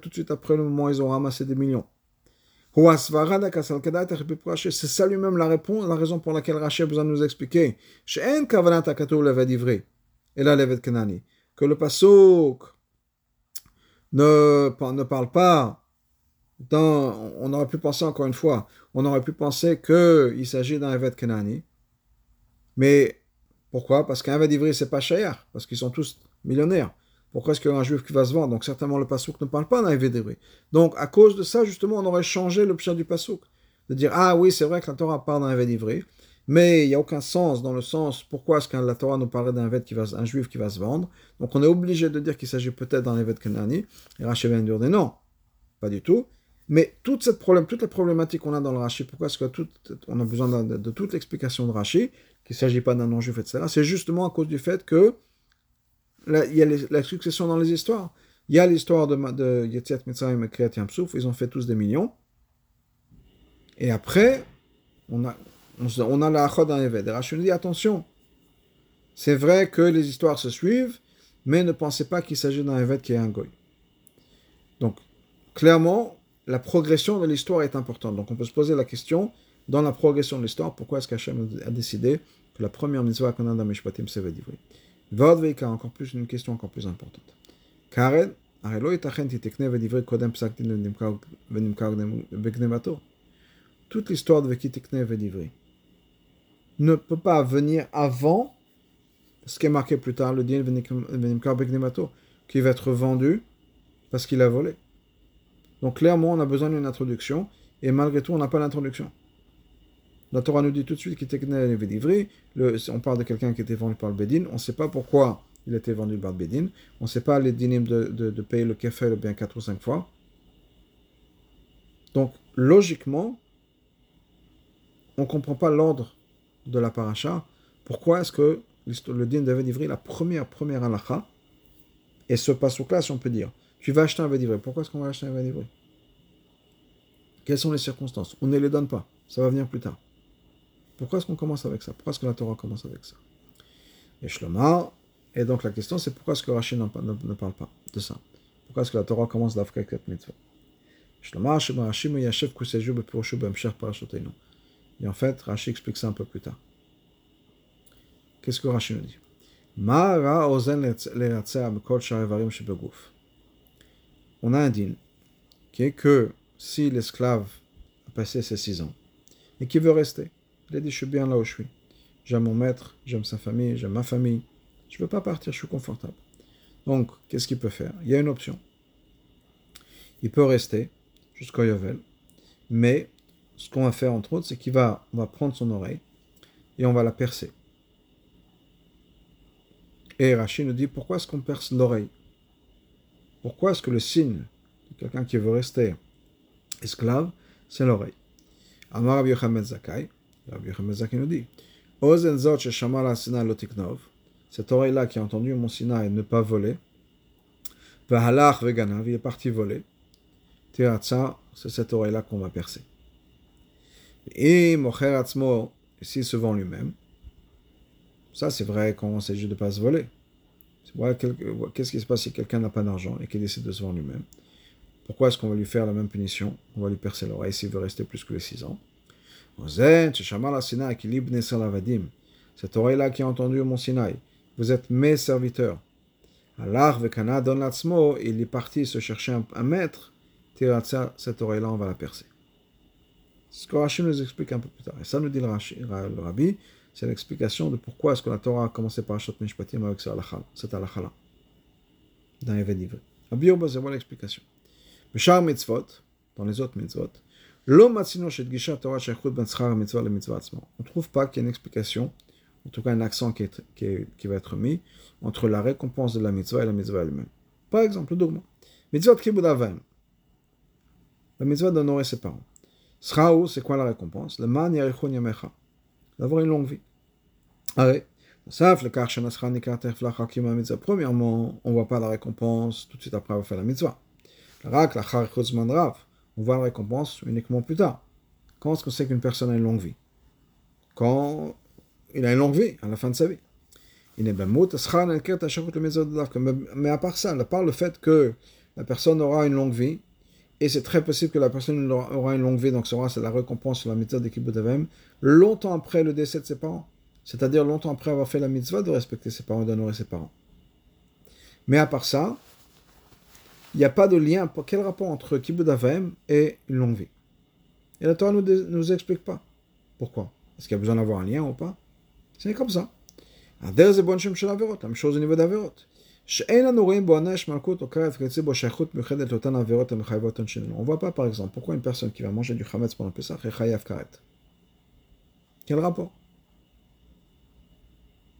tout de suite après le moment où ils ont ramassé des millions. C'est ça lui-même la réponse, la raison pour laquelle Rachel a besoin de nous expliquer. Que le pasuk ne parle pas on aurait pu penser encore une fois, on aurait pu penser qu'il s'agit d'un Evet Kenani. Mais pourquoi? Parce qu'un Evet Ivri, c'est pas cher, parce qu'ils sont tous millionnaires. Pourquoi est-ce qu'il y a un juif qui va se vendre? Donc certainement le pasouk ne parle pas d'un d'ivri. Donc à cause de ça, justement, on aurait changé le du pasouk. De dire, ah oui, c'est vrai que la Torah parle d'un d'ivri, mais il n'y a aucun sens dans le sens pourquoi est-ce que la Torah nous parlerait d'un qui va, un juif qui va se vendre? Donc on est obligé de dire qu'il s'agit peut-être d'un de Kenani. Et Rachel vient de non, pas du tout. Mais toute cette problème, toute la problématique qu'on a dans le Rashi, pourquoi est-ce qu'on a besoin de, toute l'explication de Rashi, qu'il ne s'agit pas d'un non-juif, etc., c'est justement à cause du fait que il y a la succession dans les histoires. Il y a l'histoire de, de Yetziat Mitzrayim et Kriyat Yamsouf, ils ont fait tous des millions. Et après, on a, on, a la Achod dans Eved. Et Rachel dit attention, c'est vrai que les histoires se suivent, mais ne pensez pas qu'il s'agit d'un Eved qui est un Goy. Donc, clairement, la progression de l'histoire est importante. Donc, on peut se poser la question, dans la progression de l'histoire, pourquoi est-ce qu'Hachem a décidé que la première mitzvah qu'on a dans Mishpatim, c'est Vedivri Vodvika, encore plus, une question encore plus importante. Karen, toute l'histoire de Vekitikne Vedivri ne peut pas venir avant ce qui est marqué plus tard, le din Venimkar Begnemato, qui va être vendu parce qu'il a volé. Donc clairement, on a besoin d'une introduction, et malgré tout, on n'a pas l'introduction. La Torah nous dit tout de suite qu'il était on parle de quelqu'un qui était vendu par le Bédine. On ne sait pas pourquoi il était vendu par le Bédine. On ne sait pas les dynimes de, payer le kefel bien 4 ou 5 fois. Donc, logiquement, on ne comprend pas l'ordre de la paracha. Pourquoi est-ce que le devait livrer la première, première halakha? Et ce pasouk-là, si on peut dire, tu vas acheter un védivré. Pourquoi est-ce qu'on va acheter un védivré Quelles sont les circonstances On ne les donne pas. Ça va venir plus tard. Pourquoi est-ce qu'on commence avec ça Pourquoi est-ce que la Torah commence avec ça Et et donc la question c'est pourquoi est-ce que Rashi ne, parle pas de ça Pourquoi est-ce que la Torah commence d'Afka avec cette mitzvah. Et en fait, Rashi explique ça un peu plus tard. Qu'est-ce que Rashi nous dit On a un din qui est que si l'esclave a passé ses six ans et qui veut rester, il a dit, je suis bien là où je suis. J'aime mon maître, j'aime sa famille, j'aime ma famille. Je ne veux pas partir, je suis confortable. Donc, qu'est-ce qu'il peut faire? Il y a une option. Il peut rester jusqu'au Yovel, mais ce qu'on va faire entre autres, c'est qu'il va, va prendre son oreille et on va la percer. Et Rachid nous dit pourquoi est-ce qu'on perce l'oreille? Pourquoi est-ce que le signe de quelqu'un qui veut rester esclave, c'est l'oreille? Amar Rabbi Yochamed Zakai, Rabbi Yochamed Zakai nous dit Ozen Zot Sina Lotiknov, cette oreille-là qui a entendu mon Sinaï ne pas voler, Vahalach Veganav, il est parti voler. C'est cette oreille-là qu'on va percer. Et Mocher Atzmo, s'il se vend lui-même, ça c'est vrai quand il s'agit de ne pas se voler. Qu'est-ce qui se passe si quelqu'un n'a pas d'argent et qu'il décide de se vendre lui-même? Pourquoi est-ce qu'on va lui faire la même punition? On va lui percer l'oreille s'il veut rester plus que les 6 ans. Cette oreille-là qui a entendu mon Sinaï, vous êtes mes serviteurs. Allah don l'atzmo, il est parti se chercher un, maître. Cette oreille-là, on va la percer. Ce que nous explique un peu plus tard. Et ça nous dit le, Rabbi, c'est l'explication de pourquoi est-ce que la Torah a commencé par Achat Mishpatim avec cette halakha-là. Dans les Védivre. Rabbi Yoba, c'est voilà l'explication. Bishar mitzvot, dans les autres mitzvot, on ne trouve pas qu'il y ait une explication, en tout cas un accent qui, est, qui, qui, va être mis entre la récompense de la mitzvah et la mitzvah elle-même. Par exemple, le Mitzvah kibud La mitzvah d'honorer ses parents. Sraou, c'est quoi la récompense? Le man yamecha. D'avoir une longue vie. Arrête. Premièrement, on ne voit pas la récompense tout de suite après avoir fait la mitzvah. On voit la récompense uniquement plus tard. Quand est-ce qu'on sait qu'une personne a une longue vie? Quand il a une longue vie, à la fin de sa vie. Mais à part ça, à part le fait que la personne aura une longue vie, et c'est très possible que la personne aura une longue vie, donc sera c'est la récompense sur la mitzvah de Kibbutz longtemps après le décès de ses parents. C'est-à-dire longtemps après avoir fait la mitzvah de respecter ses parents, d'honorer ses parents. Mais à part ça, il n'y a pas de lien, quel rapport entre Kibbutz et une longue vie? Et la Torah ne nous, explique pas. Pourquoi? Est-ce qu'il y a besoin d'avoir un lien ou pas? C'est comme ça. La même chose au niveau d'Averot. On ne voit pas, par exemple, pourquoi une personne qui va manger du chametz pendant Pesach est chayav karet? Quel rapport?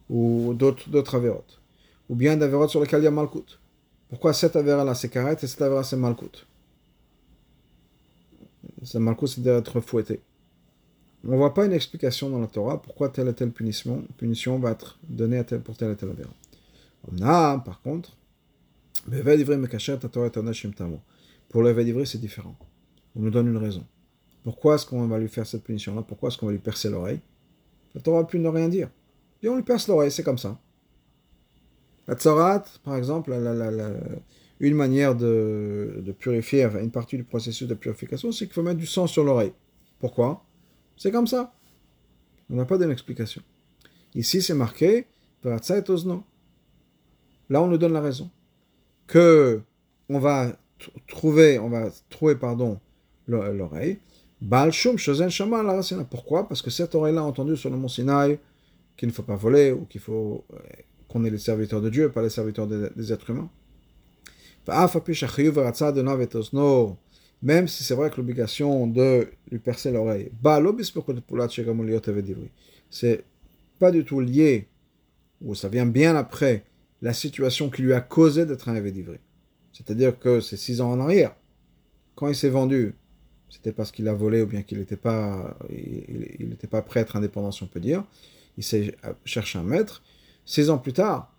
Ou d'autres avérotes? Ou bien d'avérotes sur lesquelles il y a malkout? Pourquoi cette avéra-là c'est karet et cette avéra c'est malkout? C'est malkout, c'est d'être fouetté. On ne voit pas une explication dans la Torah pourquoi telle et telle punition, punition va être donnée à tel, pour telle et telle avéra. On a, par contre, pour le c'est différent. On nous donne une raison. Pourquoi est-ce qu'on va lui faire cette punition-là? Pourquoi est-ce qu'on va lui percer l'oreille? La Torah pu ne rien dire. Et on lui perce l'oreille, c'est comme ça. La tsarat, par exemple, une manière de, purifier, une partie du processus de purification, c'est qu'il faut mettre du sang sur l'oreille. Pourquoi? C'est comme ça. On n'a pas d'explication. Ici, c'est marqué Là, on nous donne la raison. Que on va trouver, on va trouver, pardon, l'oreille. Pourquoi? Parce que cette oreille-là a entendu sur le mont Sinaï qu'il ne faut pas voler ou qu'il faut euh, qu'on est les serviteurs de Dieu, pas les serviteurs des, êtres humains. Même si c'est vrai que l'obligation de lui percer l'oreille, c'est pas du tout lié, ou ça vient bien après la situation qui lui a causé d'être un d'ivry. C'est-à-dire que c'est six ans en arrière. Quand il s'est vendu, c'était parce qu'il a volé ou bien qu'il n'était pas, il n'était pas prêt à être indépendant, si on peut dire. Il s'est cherché un maître. Six ans plus tard,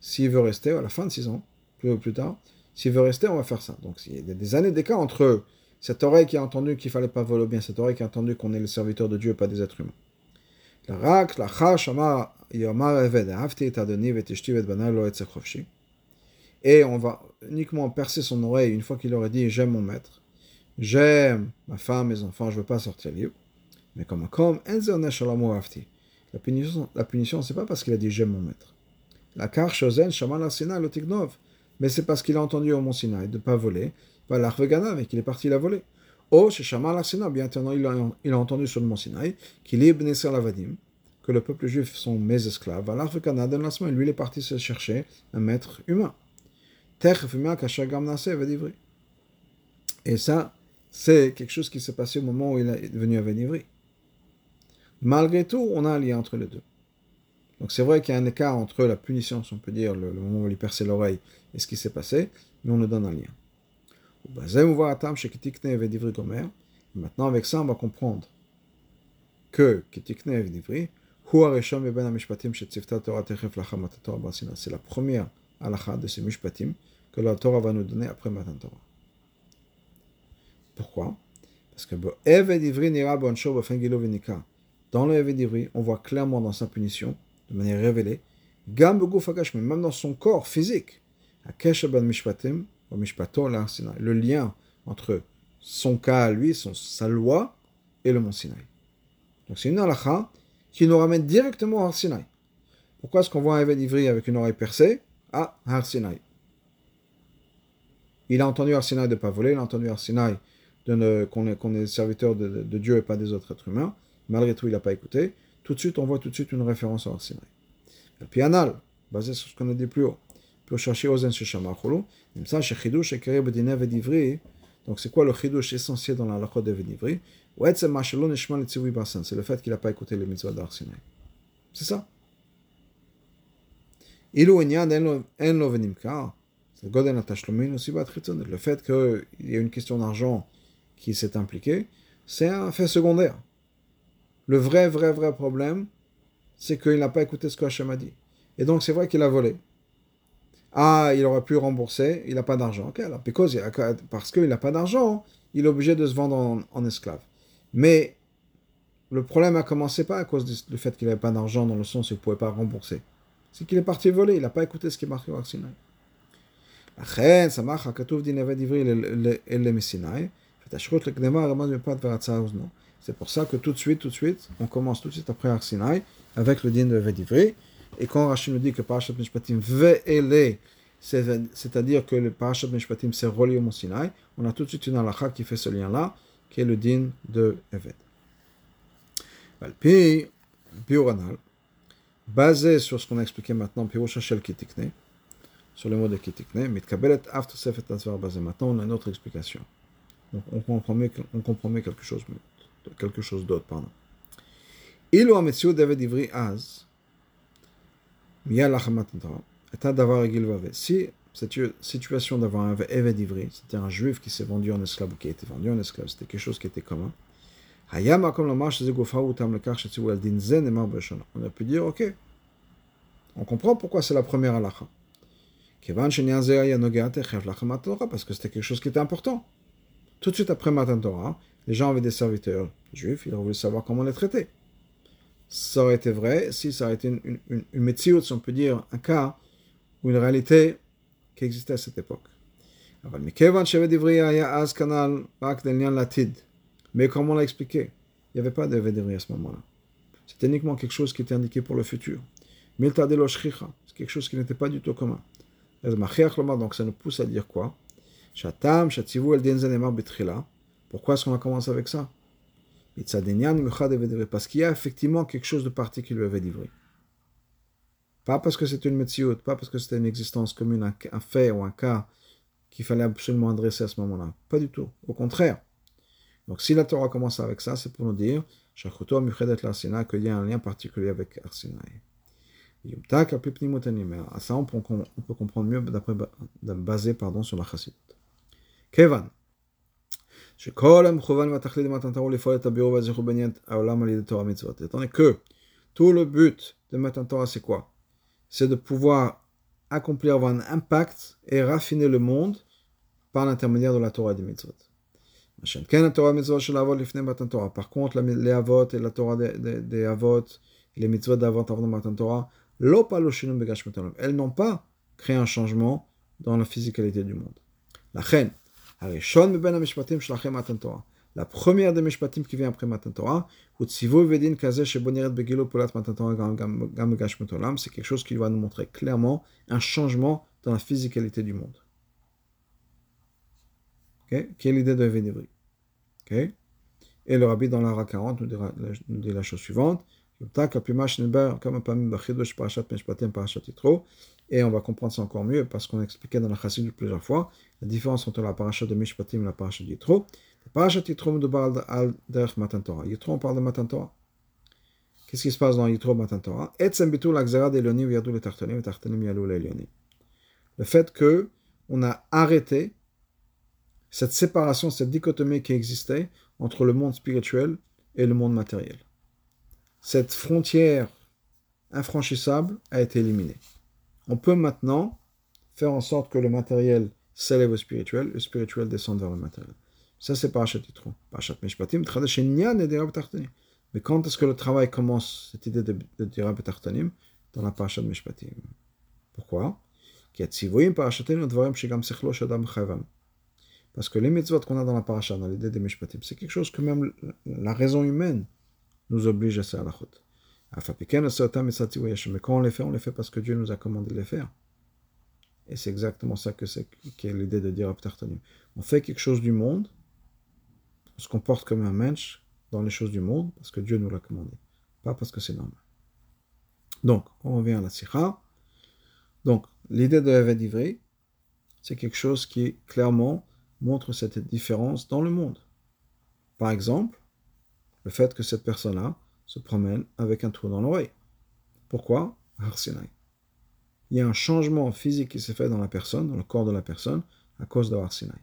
s'il veut rester, à la fin de six ans, plus, plus tard, s'il veut rester, on va faire ça. Donc il y a des années d'écart entre cette oreille qui a entendu qu'il fallait pas voler, bien cette oreille qui a entendu qu'on est le serviteur de Dieu et pas des êtres humains. Et on va uniquement percer son oreille une fois qu'il aurait dit J'aime mon maître, j'aime ma femme, mes enfants, je ne veux pas sortir libre. Mais comme comme la punition, la punition c'est pas parce qu'il a dit J'aime mon maître. La car Shozen Shamal le Tignov. Mais c'est parce qu'il a entendu au Mont Sinaï de ne pas voler, pas l'arvegana, et qu'il est parti la voler. Oh, chez Shamal bien entendu, il a, il a entendu sur le Mont Sinaï qu'il est Bnesser Lavadim, que le peuple juif sont mes esclaves. Alors L'arvegana, lancement, lui, il est parti se chercher un maître humain. Et ça, c'est quelque chose qui s'est passé au moment où il est venu à Vénivry. Malgré tout, on a un lien entre les deux. Donc c'est vrai qu'il y a un écart entre la punition, si on peut dire, le, moment où on lui percer l'oreille et ce qui s'est passé, mais on nous donne un lien. Maintenant, avec ça, on va comprendre que C'est la première halakha de ces mishpatim que la Torah va nous donner après Matan Torah. Pourquoi? Parce que dans le Eved on voit clairement dans sa punition, de manière révélée, même dans son corps physique, le lien entre son cas à lui, son, sa loi, et le mont Sinaï. Donc c'est une halakha qui nous ramène directement à Sinaï. Pourquoi est-ce qu'on voit un Eved Ivri avec une oreille percée? À Har Il a entendu Har de ne pas voler, il a entendu Har qu'on est, est, serviteur de, Dieu et pas des autres êtres humains. Malgré tout, il n'a pas écouté. Tout de suite, on voit tout de suite une référence à Har Sinaï. Le pianal, basé sur ce qu'on a dit plus haut, pour chercher Ozen donc c'est quoi le Chidush essentiel dans la Lachot d'Eved Ivri c'est le fait qu'il n'a pas écouté les mitzvot d'Ar Sinai. C'est ça. Le fait qu'il y a une question d'argent qui s'est impliquée, c'est un fait secondaire. Le vrai, vrai, vrai problème, c'est qu'il n'a pas écouté ce que Hachem a dit. Et donc, c'est vrai qu'il a volé. Ah, il aurait pu rembourser, il n'a pas d'argent. parce qu'il n'a pas d'argent, il est obligé de se vendre en esclave. Mais le problème a commencé pas à cause du fait qu'il n'avait pas d'argent dans le sens où il ne pouvait pas rembourser. C'est qu'il est parti voler, il n'a pas écouté ce qui est marqué au Arsinaï. C'est pour ça que tout de suite, tout de suite, on commence tout de suite après Arsinaï avec le din de Vedivri. Et quand Rachid nous dit que Parashat Mishpatim ve'ele, c'est-à-dire que le Parashat Mishpatim s'est relié au Mont Sinaï, on a tout de suite une halakha qui fait ce lien-là qui est le din de Eved. Puis, Pioranal, basé sur ce qu'on a expliqué maintenant, sur le mot de Kitikne, Mitkabelet After Sefet basé. Maintenant, on a une autre explication. On compromet, on compromet quelque chose, quelque chose d'autre, pardon. Si cette situation d'avoir un Eved Ivri, c'était un juif qui s'est vendu en esclave ou qui a été vendu en esclave, c'était quelque chose qui était commun. On a pu dire, ok, on comprend pourquoi c'est la première halakha. Parce que c'était quelque chose qui était important. Tout de suite après Matan Torah, les gens avaient des serviteurs juifs, ils voulaient savoir comment les traiter. Ça aurait été vrai si ça aurait été une, une, si on peut dire, un cas où une réalité qui existait à cette époque. Mais comme on l'a expliqué, il n'y avait pas de Vedivri à ce moment-là. C'était uniquement quelque chose qui était indiqué pour le futur. C'est quelque chose qui n'était pas du tout commun. Donc ça nous pousse à dire quoi? Pourquoi est-ce qu'on a commencé avec ça? Parce qu'il y a effectivement quelque chose de particulier à Vedivri. Pas parce que c'était une métiote, pas parce que c'était une existence commune, un, fait ou un cas qu'il fallait absolument adresser à ce moment-là. Pas du tout. Au contraire. Donc si la Torah commence avec ça, c'est pour nous dire qu'il y a un lien particulier avec Arsinaï. À ça, on peut, on peut comprendre mieux d'après basé pardon, sur la chassid. Kevan. Étant que tout le but de c'est quoi c'est de pouvoir accomplir, un impact et raffiner le monde par l'intermédiaire de la Torah des mitzvot. Par contre, les et la Torah des, et les Torah, elles n'ont pas créé un changement dans la physicalité du monde. La reine, la première des Mishpatim qui vient après Matan Torah, c'est quelque chose qui va nous montrer clairement un changement dans la physicalité du monde. Okay? Quelle est l'idée de Vénébri okay? Et le rabbi dans l'Ara 40 nous, nous dit la chose suivante. Et on va comprendre ça encore mieux parce qu'on a expliqué dans la chassidut plusieurs fois la différence entre la paracha de Mishpatim et la paracha de Yitro. La paracha de Yitro. Yitro, on parle de Matan Torah. Qu'est-ce qui se passe dans Yitro Matan Torah? Le fait que on a arrêté cette séparation, cette dichotomie qui existait entre le monde spirituel et le monde matériel. Cette frontière infranchissable a été éliminé. On peut maintenant faire en sorte que le matériel s'élève au spirituel, le spirituel descende vers le matériel. Ça, c'est Parashat Yitro. Parashat Mishpatim, Mais quand est-ce que le travail commence, cette idée de, de Dira Betartanim Dans la Parashat Mishpatim. Pourquoi? Parce que les mitzvot qu'on a dans la Parashat, dans l'idée des Mishpatim, c'est quelque chose que même la raison humaine nous oblige à la route. Mais quand on les fait, on les fait parce que Dieu nous a commandé de les faire. Et c'est exactement ça que c'est qui est l'idée de dire On fait quelque chose du monde, on se comporte comme un mensch dans les choses du monde parce que Dieu nous l'a commandé, pas parce que c'est normal. Donc, on revient à la sikha. Donc, l'idée de la d'Ivry, c'est quelque chose qui clairement montre cette différence dans le monde. Par exemple, le fait que cette personne-là se promène avec un trou dans l'oreille. Pourquoi Arsinaï il y a un changement physique qui s'est fait dans la personne, dans le corps de la personne, à cause de Arsinaï.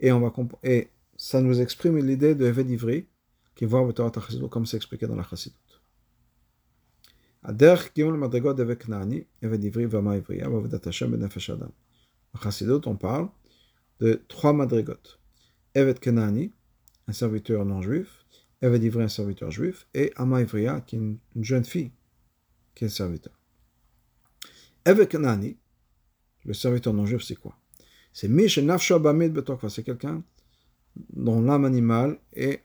Et, on va et ça nous exprime l'idée de Eved Ivri, qui voit comme c'est expliqué dans la Chassidut. הדרך קיום למדרגות דבק כנעני, עבד עברי ומה עברייה, ועבודת השם בנפש האדם. בחסידות, on parle de trois madrigot. Evet Kenani, un serviteur non juif, Eved Ivri, un serviteur juif, et Ama Ivriya, qui est une, jeune fille, qui est serviteur. Evet Kenani, le serviteur non juif, c'est quoi? C'est Mish Nafsha Bamid Betokva, c'est quelqu'un dont l'âme animale est,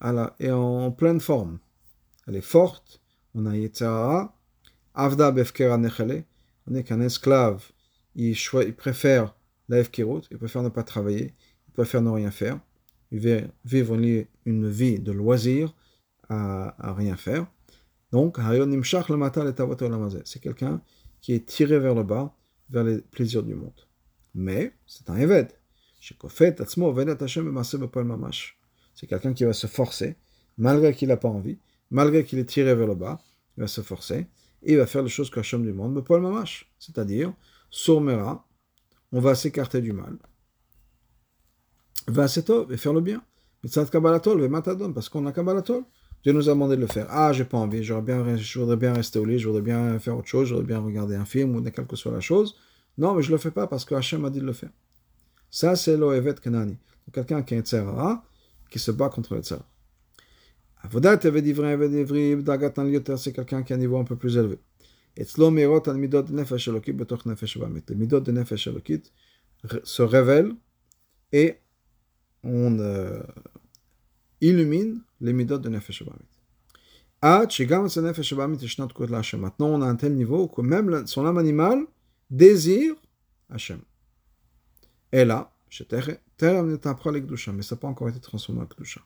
à la, est en pleine forme. Elle est forte, on a Yetzara, Avda Befkera Nechele, on est qu'un esclave, il préfère la il préfère ne pas travailler, il préfère ne rien faire vivre une vie de loisir à, rien faire. Donc, c'est quelqu'un qui est tiré vers le bas, vers les plaisirs du monde. Mais c'est un Eved. C'est quelqu'un qui va se forcer, malgré qu'il n'a pas envie, malgré qu'il est tiré vers le bas, il va se forcer, et il va faire les choses que du monde, c'est-à-dire, sourmera, on va s'écarter du mal, va et faire le bien. Parce qu'on a Kabbalatol. Dieu nous a demandé de le faire. Ah, j'ai pas envie, bien, je voudrais bien rester au lit, je voudrais bien faire autre chose, je voudrais bien regarder un film ou quelle que soit la chose. Non, mais je le fais pas parce que Hachem m'a dit de le faire. Ça, c'est l'Oevet Kenani. Quelqu'un qui est un qui se bat contre le tzara. Avodat Eved Ivri, Eved Ivri, Dagat c'est quelqu'un qui a un niveau un peu plus élevé. Al Midot Nefesh Elokit, Betoch Nefesh Bamit. Les Midot de Nefesh Elokit se révèlent et on euh, illumine les midot de Nefesh Maintenant, on a un tel niveau que même son âme animale désire Hachem. Et là, mais ça n'a encore été transformé en.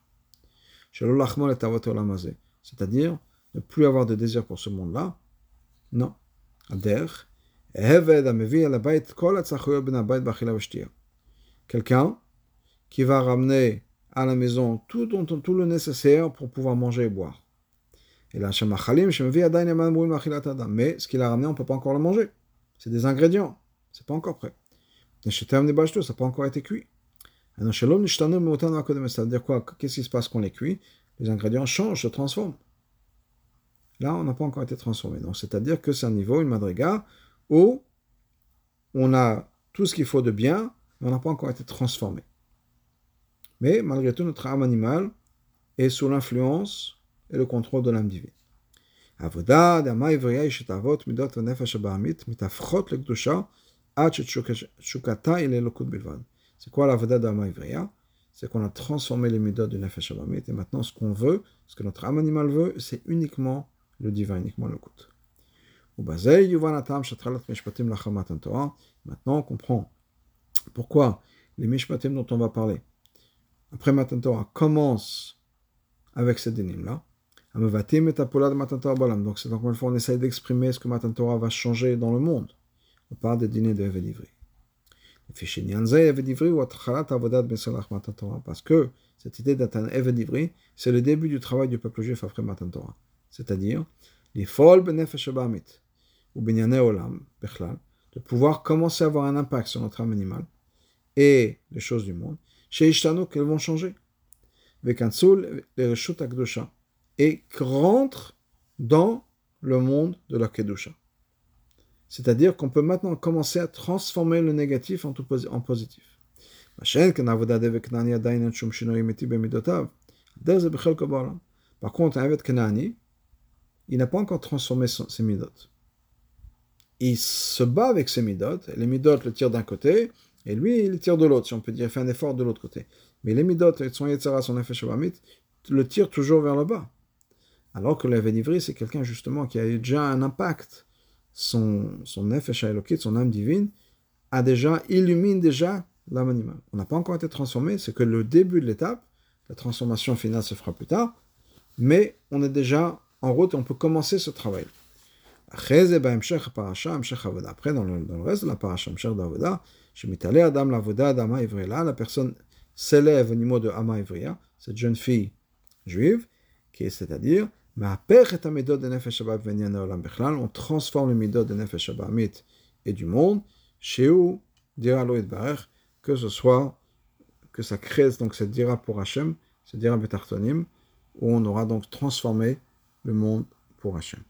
C'est-à-dire, ne plus avoir de désir pour ce monde-là. Non. Quelqu'un qui va ramener à la maison tout, tout, le nécessaire pour pouvoir manger et boire. Et là, mais ce qu'il a ramené, on ne peut pas encore le manger. C'est des ingrédients. C'est pas encore prêt. Ça n'a pas encore été cuit. C'est-à-dire quoi? Qu'est-ce qui se passe quand on les cuit? Les ingrédients changent, se transforment. Là, on n'a pas encore été transformé. Donc, c'est-à-dire que c'est un niveau, une madriga, où on a tout ce qu'il faut de bien, mais on n'a pas encore été transformé. Mais malgré tout, notre âme animale est sous l'influence et le contrôle de l'âme divine. C'est quoi l'avoda d'Ama Ivriya? C'est qu'on a transformé les midot du Nefesh et maintenant ce qu'on veut, ce que notre âme animale veut, c'est uniquement le divin, uniquement le Kut. Maintenant on comprend pourquoi les Mishpatim dont on va parler après Matan Torah, commence avec ces dénimes-là. Donc, c'est encore une fois, on essaye d'exprimer ce que Matan Torah va changer dans le monde. On parle des dîners de Evedivri. Parce que cette idée un Evedivri, c'est le début du travail du peuple juif après Matan Torah. C'est-à-dire, les fol ou olam, de pouvoir commencer à avoir un impact sur notre âme animale et les choses du monde chez Ishtano qu'elles vont changer. Vekansul et rentre dans le monde de la Kedusha. C'est-à-dire qu'on peut maintenant commencer à transformer le négatif en, positif. Par contre, un il n'a pas encore transformé ses midot. Il se bat avec ses midot, et les midot le tirent d'un côté, et lui, il le tire de l'autre, si on peut dire, il fait un effort de l'autre côté. Mais les midot, son yetzara, son effet shabamit, le tirent toujours vers le bas. Alors que l'Avenivri, c'est quelqu'un justement qui a eu déjà un impact. Son, son effet son âme divine, a déjà, illumine déjà l'âme animale. On n'a pas encore été transformé, c'est que le début de l'étape, la transformation finale se fera plus tard, mais on est déjà en route et on peut commencer ce travail. Après, dans le, dans le reste de la paracha, d'Avoda, Adam l'Avoda d'Ama Ivriya, la personne s'élève au niveau de Ama Ivriya, cette jeune fille juive, qui est c'est-à-dire, on transforme le midot de Nefesh Abamit et du monde, chez où, dira que ce soit, que ça crée donc cette dira pour Hachem, cette dira betartonim, où on aura donc transformé le monde pour Hachem.